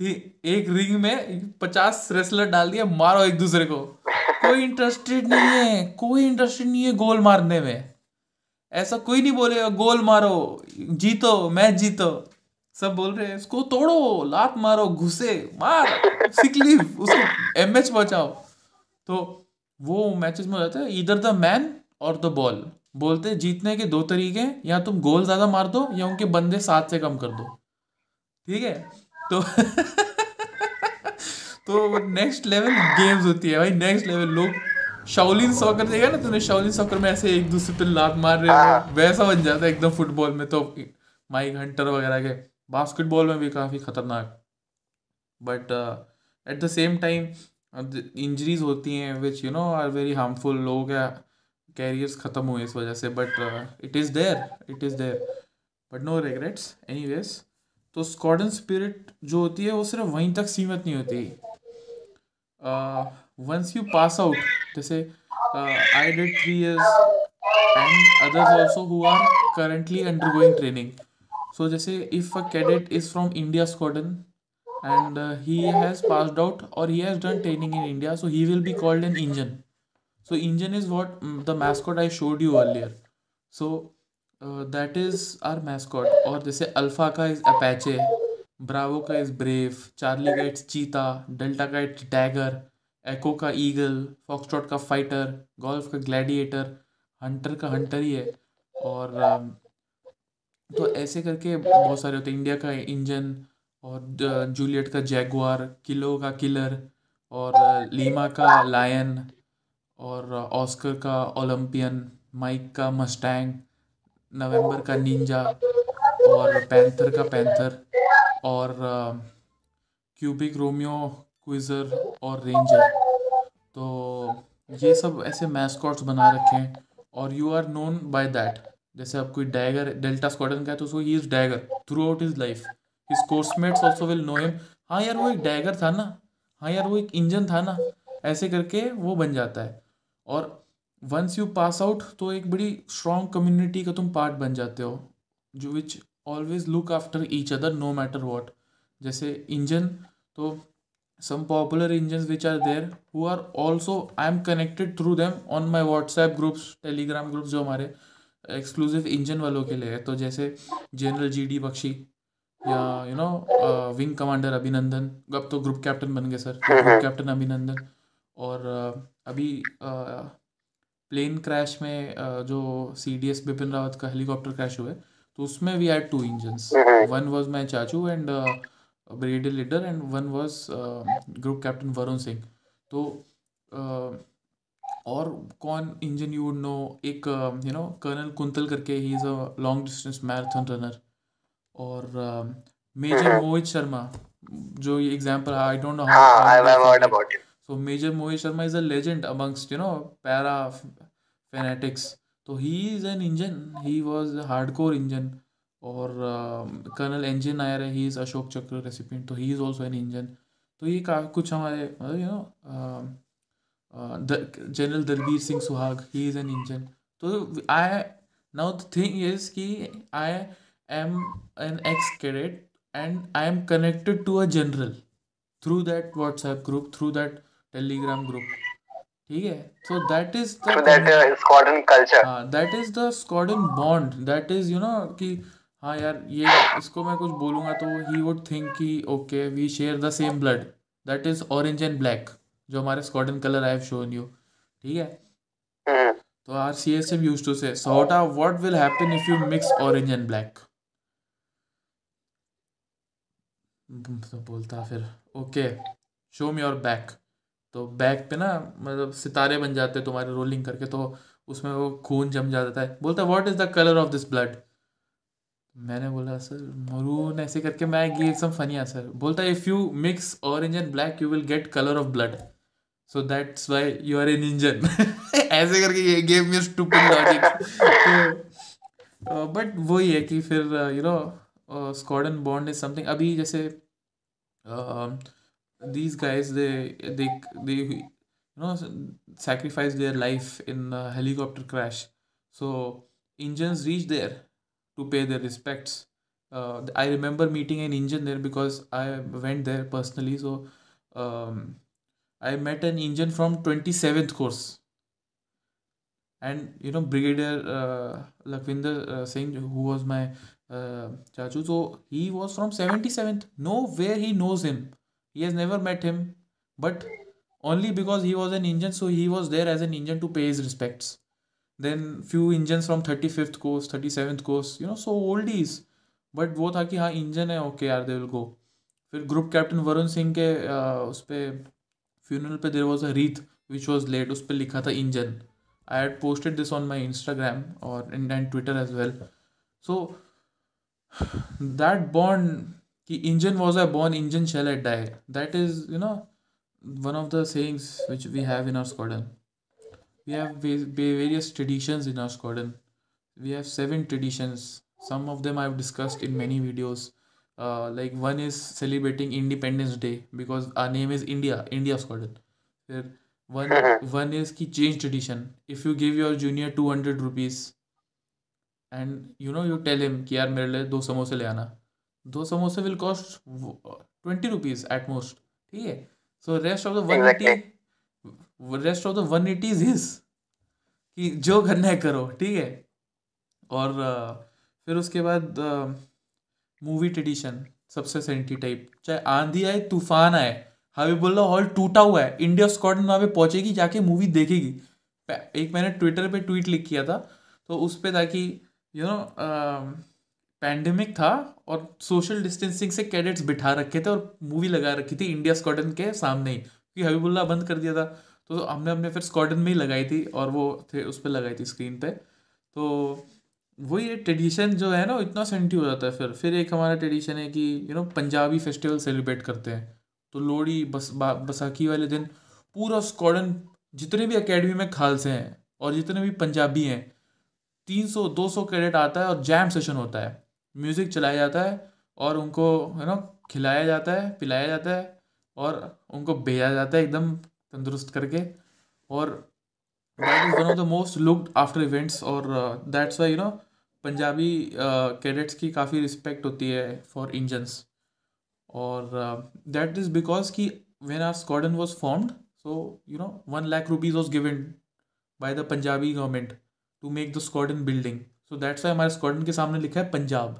कि एक रिंग में पचास रेसलर डाल दिया मारो एक दूसरे को। कोई इंटरेस्टेड नहीं है कोई इंटरेस्टेड नहीं है गोल मारने में। ऐसा कोई नहीं बोलेगा गोल मारो जीतो मैच जीतो। सब बोल रहे हैं इसको तोड़ो लात मारो घुसे मार सिकली उसको एम एच बचाओ। तो वो मैचेस में हो जाता है इधर द मैन और द बॉल बोलते जीतने के दो तरीके या तुम गोल ज़्यादा मार दो, या उनके बंदे सात से कम कर दो। ठीक है? तो तो नेक्स्ट लेवल गेम्स होती है भाई नेक्स्ट लेवल लोग शाओलिन सॉकर देखा ना तूने शाओलिन सॉकर में ऐसे एक दूसरे पे लात मार रहे हो हाँ। वैसा बन जाता है एकदम फुटबॉल में। तो माइक हंटर वगैरह के बास्केटबॉल में भी काफ़ी खतरनाक। But at the same time injuries होती हैं which you know are very harmful लोगों का कैरियर्स ख़त्म हुए इस वजह से but it is there it is there but no regrets anyways तो स्कॉडन स्पिरिट जो होती है, वो सिर्फ़ वहीं तक सीमित नहीं होती. वंस यू पास आउट जैसे I did three years and others also who are currently undergoing training so जैसे if a cadet is from India squadron and uh, he has passed out or he has done training in India, so he will be called an engine. So engine is what mm, the mascot I showed you earlier. So that is our mascot और जैसे Alpha का is Apache Bravo का is brave Charlie का it's cheetah Delta का it's dagger Echo का eagle Foxtrot का fighter Golf का gladiator Hunter का हंटर ही है और तो ऐसे करके बहुत सारे होते हैं इंडिया का इंजन और जूलियट का जैगवार किलो का किलर और लीमा का लायन और ऑस्कर का ओलंपियन माइक का मस्टैंग नवंबर का निंजा और पैंथर का पैंथर और क्यूबिक रोमियो क्विज़र और रेंजर तो ये सब ऐसे मैस्कॉट्स बना रखे हैं और you are known by that जैसे अब कोई डैगर डेल्टा स्क्वाडन का है तो उसको he is dagger throughout his life his coursemates also will know him हाँ यार, वो एक डैगर था ना। हाँ यार, वो एक इंजन था ना। ऐसे करके वो बन जाता है। और वंस यू पास आउट तो एक बड़ी स्ट्रॉन्ग कम्युनिटी का तुम पार्ट बन जाते हो, जो which always look after each other no matter what जैसे इंजन तो some popular engine which are there who are also I am connected through them on my WhatsApp groups Telegram groups जो हमारे exclusive engine वालों के लिए है। तो जैसे जनरल जी डी बख्शी या यू नो विंग कमांडर अभिनंदन अब तो ग्रुप कैप्टन बन गए सर ग्रुप कैप्टन अभिनंदन और uh, अभी uh, प्लेन क्रैश में जो C D S Bipin Rawat का हेलीकॉप्टर क्रैश हुआ है तो उसमें we had two engines one was my chachu and brigadier leader and one was group captain Varun Singh तो और कौन इंजन यू वुड नो एक यू नो कर्नल कुंतल करके he is a long distance marathon runner और major Mohit Sharma जो ये example I don't know how I have heard about it Major Mohit Sharma is a legend amongst you know para fanatics. So he is an engine. He was a hardcore engine. और colonel Anjan Nair है he is Ashok Chakra recipient तो he is also an engine तो ये का कुछ हमारे you know general Dalbir Singh Suhag he is an engine तो I now the thing is कि I am an ex cadet and I am connected to a general through that WhatsApp group through that Telegram group ठीक है? So that is squadron culture हाँ that is the squadron bond that is you know कि हाँ यार ये इसको मैं कुछ बोलूँगा तो ही वुड थिंक कि okay we share the same blood that is orange and black जो हमारे squadron colour I have shown you ठीक है? हम्म। तो R C S M used to say सोटा what will happen if you mix orange and black तो बोलता फिर, okay show me your back तो बैक पे ना मतलब सितारे बन जाते तुम्हारे रोलिंग करके तो उसमें वो खून जम जाता है बोलता what is the colour of this blood मैंने बोला सर मरून ऐसे करके मैं गिव सम फनी सर बोलता if you mix orange and black you will get colour of blood so that's why you are an Injun ऐसे करके ये game logic but वही है कि फिर you know squadron bond is something अभी जैसे these guys they they they you know sacrifice their life in a helicopter crash so engines reach there to pay their respects uh, i remember meeting an engine there because i went there personally so um, I met an engine from 27th course. And you know, Brigadier uh, Lakwinder uh, Singh, who was my चाचू so he was from seventy seventh nowhere he knows him he has never met him but only because he was an Injun so he was there as an Injun to pay his respects then few Injun from thirty fifth course thirty seventh course you know so old is but वो था कि हाँ engine है okay are they will go फिर group captain Varun Singh के uh, उस पर funeral पे there was a wreath which was laid उस पर लिखा था Injun I had posted this on my Instagram और end and Twitter as well so that bond ki engine was a born engine shall it die. That is you know one of the sayings which we have in our squadron. We have various traditions in our squadron. We have seven traditions. Some of them i've discussed in many videos. Uh, like one is celebrating independence day because our name is india india squadron. There one one is ki change tradition. If you give your junior 200 rupees and you know you tell him कि यार मेरे लिए दो समोसे ले आना। दो समोसे will cost twenty rupees at most ठीक है? So rest of the one eighty rest of the one eighty is his कि जो करना है करो ठीक है? और uh, फिर उसके बाद uh, मूवी ट्रेडिशन सबसे सेंटी टाइप चाहे आंधी आए तूफ़ान आए हबीबुल्ला हॉल टूटा हुआ है। इंडिया स्कॉटलैंड वहाँ पे पहुंचेगी जाके मूवी देखेगी। एक मैंने ट्विटर पे ट्वीट लिख किया था तो उस पर था कि यू नो पैंडमिक था और सोशल डिस्टेंसिंग से कैडेट्स बिठा रखे थे और मूवी लगा रखी थी इंडिया स्कॉटन के सामने ही, क्योंकि हबीबुल्ला बंद कर दिया था। तो हमने हमने फिर स्कॉटन में ही लगाई थी और वो थे, उस पर लगाई थी स्क्रीन पे। तो वही ये ट्रेडिशन जो है ना इतना सेंटी हो जाता है फिर। फिर एक हमारा ट्रेडिशन है कि you know Punjabi festival celebrate करते हैं। तो लोहड़ी, बस बसाखी वाले दिन पूरा स्कॉडन जितने भी अकेडमी में खालसे हैं और जितने भी पंजाबी हैं तीन सौ, दो सौ कैडेट आता है और जैम सेशन होता है। म्यूज़िक चलाया जाता है और उनको यू नो खिलाया जाता है, पिलाया जाता है और उनको भेजा जाता है एकदम तंदुरुस्त करके और that is one of the most looked after events और that's why you know Punjabi cadets की काफ़ी रिस्पेक्ट होती है फॉर इंजन्स और दैट इज़ बिकॉज़ कि when our squadron was formed so you know one lakh rupees was given by the Punjabi government to make the squadron building so that's why हमारे squadron के सामने लिखा है पंजाब।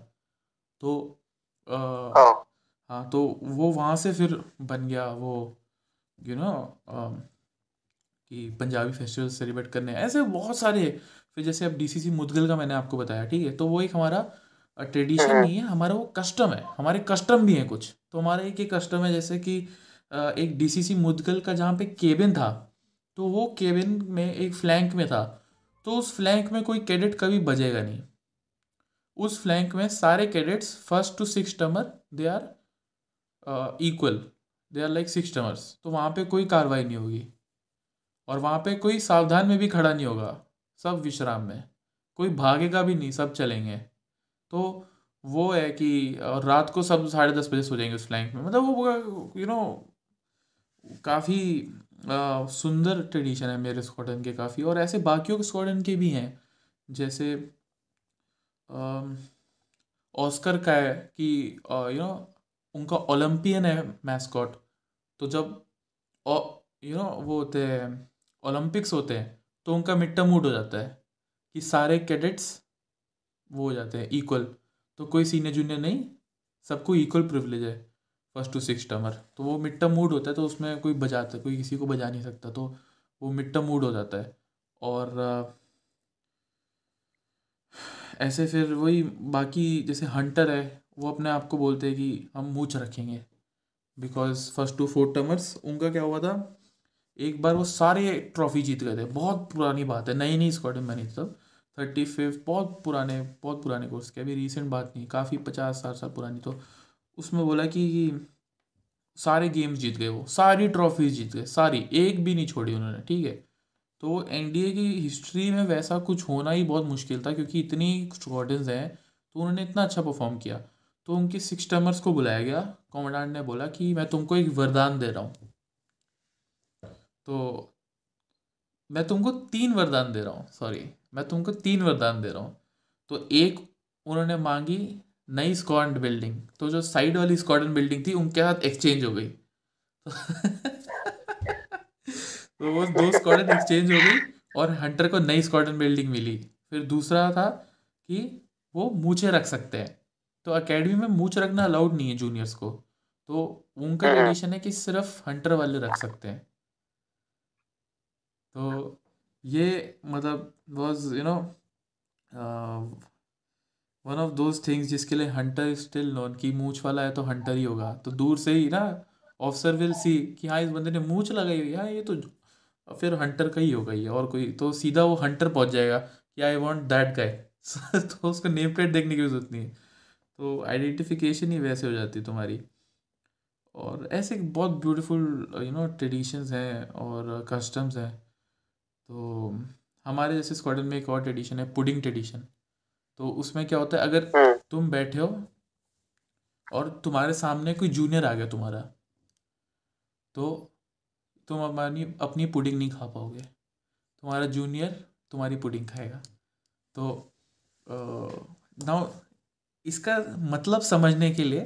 तो uh, हाँ। तो वो वहाँ से फिर बन गया वो यू you नो know, कि पंजाबी फेस्टिवल सेलिब्रेट करने। ऐसे बहुत सारे फिर जैसे अब डीसीसी मुदगल का मैंने आपको बताया ठीक है? तो वो एक हमारा ट्रेडिशन नहीं है हमारा वो कस्टम है। हमारे कस्टम भी हैं कुछ। तो हमारा एक एक कस्टम है जैसे कि एक डीसीसी मुदगल का जहाँ पे केबिन था तो वो केबिन में एक फ्लैंक में था। तो उस फ्लैंक में कोई कैडेट कभी बजेगा नहीं। उस फ्लैंक में सारे cadets first to six termer they are equal they are like six termers तो वहाँ पे कोई कार्रवाई नहीं होगी। और वहाँ पे कोई सावधान में भी खड़ा नहीं होगा। सब विश्राम में। कोई भागेगा भी नहीं, सब चलेंगे। तो वो है कि, और रात को सब साढ़े दस बजे सो जाएँगे उस फ्लैंक में। मतलब वो यू नो काफ़ी सुंदर ट्रेडिशन है मेरे स्कॉटन के काफ़ी, और ऐसे बाकियों के स्कॉटन के भी हैं, जैसे ऑस्कर का है कि यू नो उनका ओलंपियन है मैस्कॉट तो जब यू नो वो होते हैं, ओलंपिक्स होते हैं तो उनका मिड टर्म मूड हो जाता है, कि सारे कैडेट्स वो हो जाते हैं इक्वल तो कोई सीनियर जूनियर नहीं, सबको इक्वल प्रिवलेज है। फ़र्स्ट टू सिक्स टर्मर तो वो मिड टर्म मूड होता है तो उसमें कोई बजाता कोई किसी को बजा नहीं सकता तो वो मिड टर्म मूड हो जाता है। और ऐसे फिर वही बाकी जैसे हंटर है, वो अपने आप को बोलते हैं कि हम मूछ रखेंगे। Because first to four termers उनका क्या हुआ था, एक बार वो सारे ट्रॉफी जीत गए थे। बहुत पुरानी बात है नई नई स्क्वाड में बनी तब। थर्टी फिफ्थ बहुत पुराने बहुत पुराने कोर्स के अभी रिसेंट बात नहीं, काफ़ी पचास साठ साल पुरानी तो उसमें बोला कि सारे गेम्स जीत गए वो, सारी ट्रॉफीज जीत गए, सारी, एक भी नहीं छोड़ी उन्होंने, ठीक है? तो एनडीए की हिस्ट्री में वैसा कुछ होना ही बहुत मुश्किल था क्योंकि इतनी स्क्वाड्रंस हैं तो उन्होंने इतना अच्छा परफॉर्म किया। तो उनके सिक्स टर्मर्स को बुलाया गया कमांडेंट ने बोला कि मैं तुमको एक वरदान दे रहा हूँ। तो मैं तुमको तीन वरदान दे रहा हूँ सॉरी मैं तुमको तीन वरदान दे रहा हूँ। तो एक उन्होंने मांगी नई स्कॉड बिल्डिंग तो जो साइड वाली स्कॉडन बिल्डिंग थी उनके साथ एक्सचेंज हो गई। तो वो दो स्कॉडन एक्सचेंज हो गई और हंटर को नई स्कॉडन बिल्डिंग मिली। फिर दूसरा था कि वो मूछे रख सकते हैं। तो अकेडमी में मूछ रखना अलाउड नहीं है जूनियर्स को। तो उनका कंडीशन हाँ। है कि सिर्फ़ हंटर वाले रख सकते हैं। तो ये मतलब was you know one of those things जिसके लिए हंटर स्टिल नोन कि मूछ वाला है तो हंटर ही होगा। तो दूर से ही ना ऑफिसर विल सी कि हाँ इस बंदे ने मूछ लगाई हुई है। हाँ, ये तो फिर हंटर का ही होगा ये और कोई तो सीधा वो हंटर पहुँच जाएगा कि आई वॉन्ट दैट गाय तो उसका नेम प्लेट देखने की ज़रूरत नहीं है। तो आइडेंटिफिकेशन ही वैसे हो जाती है तुम्हारी। और ऐसे बहुत ब्यूटीफुल यू नो ट्रेडिशंस हैं और कस्टम्स हैं। तो हमारे जैसे स्क्वाडन में एक और ट्रेडिशन है पुडिंग ट्रेडिशन तो उसमें क्या होता है अगर हम्म। तुम बैठे हो और तुम्हारे सामने कोई जूनियर आ गया तुम्हारा तो तुम अपनी अपनी पुडिंग नहीं खा पाओगे। तुम्हारा जूनियर तुम्हारी पुडिंग खाएगा। तो नाउ इसका मतलब समझने के लिए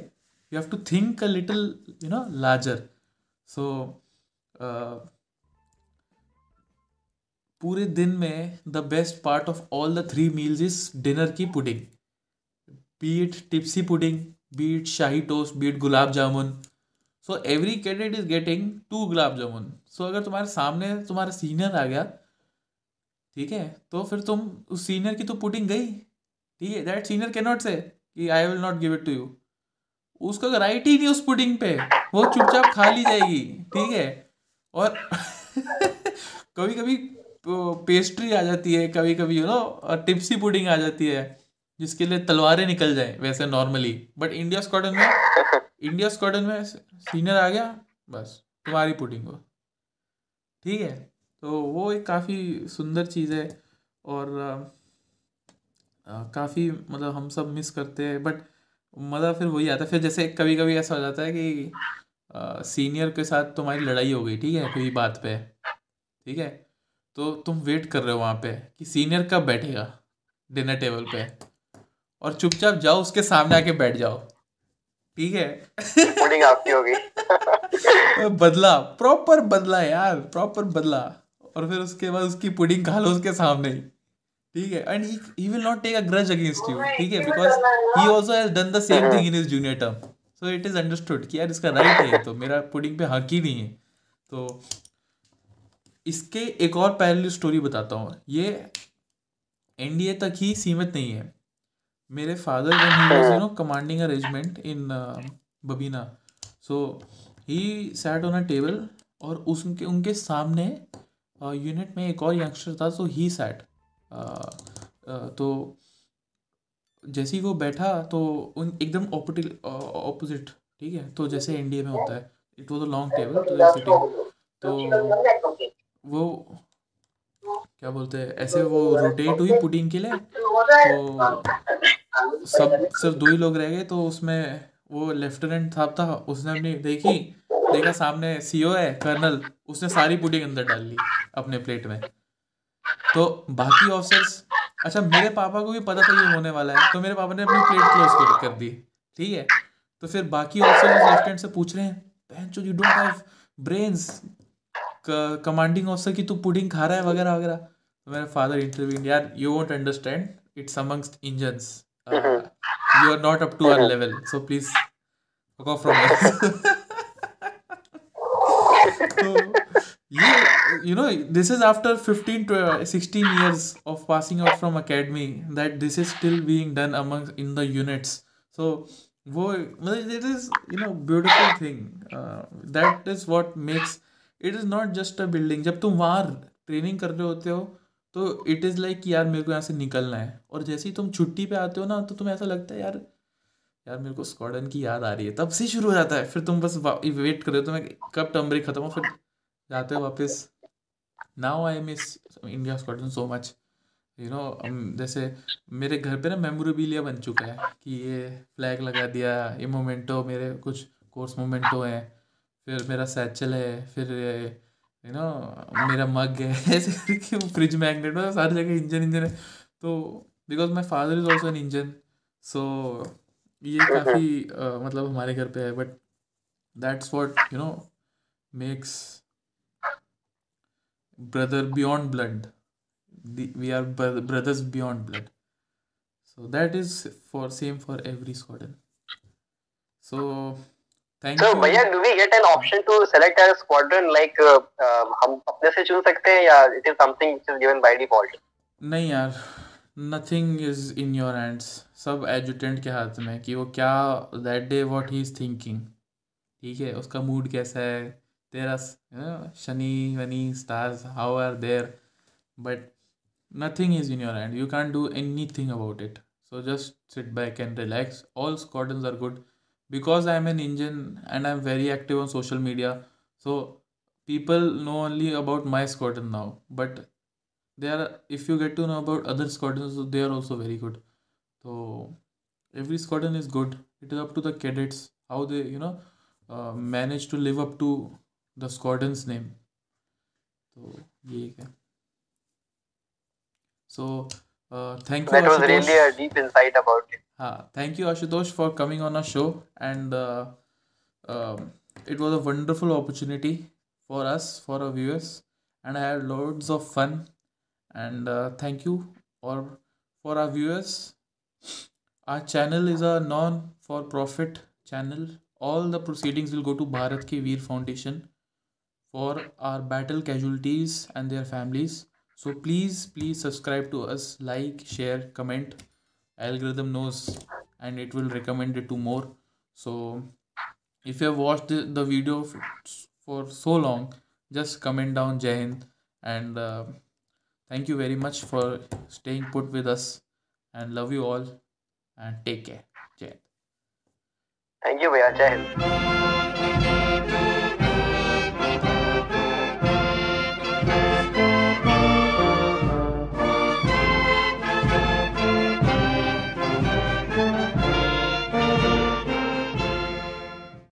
you have to think a little you know larger so पूरे दिन में the best part of all the three meals is dinner की pudding beat tipsy pudding beat shahi toast beat gulab jamun so every cadet is getting two gulab jamun so अगर तुम्हारे सामने तुम्हारा senior आ गया, ठीक है तो फिर तुम उस सीनियर की तो पुडिंग गई। ठीक है that senior can not say कि I will not give it to you उसका राइट ही नहीं उस पुडिंग पे, वो चुपचाप खा ली जाएगी, ठीक है। और कभी कभी पेस्ट्री आ जाती है कभी कभी यू नो टिप्सी पुडिंग आ जाती है, जिसके लिए तलवारें निकल जाए, वैसे नॉर्मली बट इंडिया स्क्वाडन में इंडिया स्क्वाडन में सीनियर आ गया, बस, तुम्हारी पुडिंग हो ठीक है तो वो एक काफ़ी सुंदर चीज़ है और काफ़ी मतलब हम सब मिस करते हैं बट मज़ा फिर वही आता है, फिर जैसे कभी कभी ऐसा हो जाता है कि सीनियर के साथ तुम्हारी लड़ाई हो गई, ठीक है, कोई बात पे। ठीक है? तो तुम वेट कर रहे हो वहाँ पे कि सीनियर कब बैठेगा डिनर टेबल पे? और चुपचाप जाओ उसके सामने आके बैठ जाओ। ठीक है? आपकी होगी। बदला प्रॉपर बदला यार प्रॉपर बदला। और फिर उसके बाद उसकी पुडिंग खा लो उसके सामने ही। ठीक है? And he will not take a grudge against you ठीक है? Because he also has done the same thing in his junior term so it is understood कि यार इसका राइट है तो मेरा पुडिंग पे हक ही नहीं है। तो इसके एक और पैरल स्टोरी बताता हूँ। ये एनडीए तक ही सीमित नहीं है। मेरे father when you know commanding a regiment in Babina so he sat on a table और उसके उनके सामने यूनिट uh, में एक और यंगस्टर था सो ही सैट तो जैसे ही वो बैठा तो उन एकदम ऑपोजिट ठीक है? तो जैसे एनडीए में होता है। It was a long table तो वो क्या बोलते हैं, ऐसे वो रोटेट हुई पुडिंग के लिए तो सब, सिर्फ़ दो ही लोग रह गए तो उसमें वो लेफ्टिनेंट साहब था, उसने अपनी देखी, देखा सामने सीओ है कर्नल उसने सारी पुडिंग अंदर डाल ली अपने प्लेट में। तो बाकी ऑफिसर्स अच्छा मेरे पापा को भी पता था ये होने वाला है तो मेरे पापा ने अपनी प्लेट क्लोज कर दी, ठीक है? तो फिर बाकी ऑफिसर्स लेफ़्ट हैंड से पूछ रहे हैं, बहन you don't have brains commanding officer कि तू पुडिंग खा रहा है वगैरह वगैरह। तो मेरे फादर इंटरव्यू यार you won't understand it's amongst Injuns you are not up to our level so please fuck from ये you know this is after 15 to 16 years of passing out from academy that this is still being done among in the units so वो मतलब it is you know beautiful thing that is what makes it is not just a building जब तुम वहाँ training कर रहे होते हो तो इट इज़ लाइक यार मेरे को यहाँ से निकलना है। और जैसे ही तुम छुट्टी पे आते हो ना तो तुम्हें ऐसा लगता है, यार यार मेरे को स्क्वाडन की याद आ रही है। तब से शुरू हो जाता है। फिर तुम बस वेट कर रहे हो, तुम्हें कब टर्म ब्रेक खत्म हो, फिर जाते हो वापस। Now I miss India squadron so much you know जैसे मेरे घर पे ना मेमोरेबिलिया बन चुका है कि ये फ्लैग लगा दिया, ये मोमेंटो मेरे कुछ कोर्स मोमेंटो हैं। फिर मेरा सैचल है फिर यू नो मेरा मग है ऐसे करके फ्रिज मैगनेट में सारी जगह इंजन इंजन है। तो because my father is also an Injun so ये काफ़ी uh, मतलब हमारे घर पे है but that's what you know makes brother beyond blood we are brothers beyond blood so that is for same for every squadron. So तो भैया do we get an option to select a squadron like हम अपने से चुन सकते हैं या it is something which is given by default नहीं यार nothing is in your hands सब एजुटेंट के हाथ में कि वो क्या that day what he is thinking ठीक है उसका मूड कैसा है? तेरा शनि वनी stars how are there but nothing is in your hand you can do anything about it so just sit back and relax all squadron are good because i'm an indian and i'm very active on social media so people know only about my squadron now but they are if you get to know about other squadrons they are also very good so every squadron is good it is up to the cadets how they you know uh, manage to live up to the squadron's name so yeah so uh, thank you. That was Ashutosh. really a deep insight about it. Thank you, Ashutosh, for coming on our show, and uh, um, it was a wonderful opportunity for us, for our viewers, and I had loads of fun. And uh, thank you, or for our viewers. Our channel is a non-for-profit channel. All the proceedings will go to Bharat Ki Veer Foundation for our battle casualties and their families so please please subscribe to us like share comment algorithm knows and it will recommend it to more. So if you have watched the, video for so long just comment down jai hind and uh, thank you very much for staying put with us and love you all and take care. Jai thank you bhaiya. Jai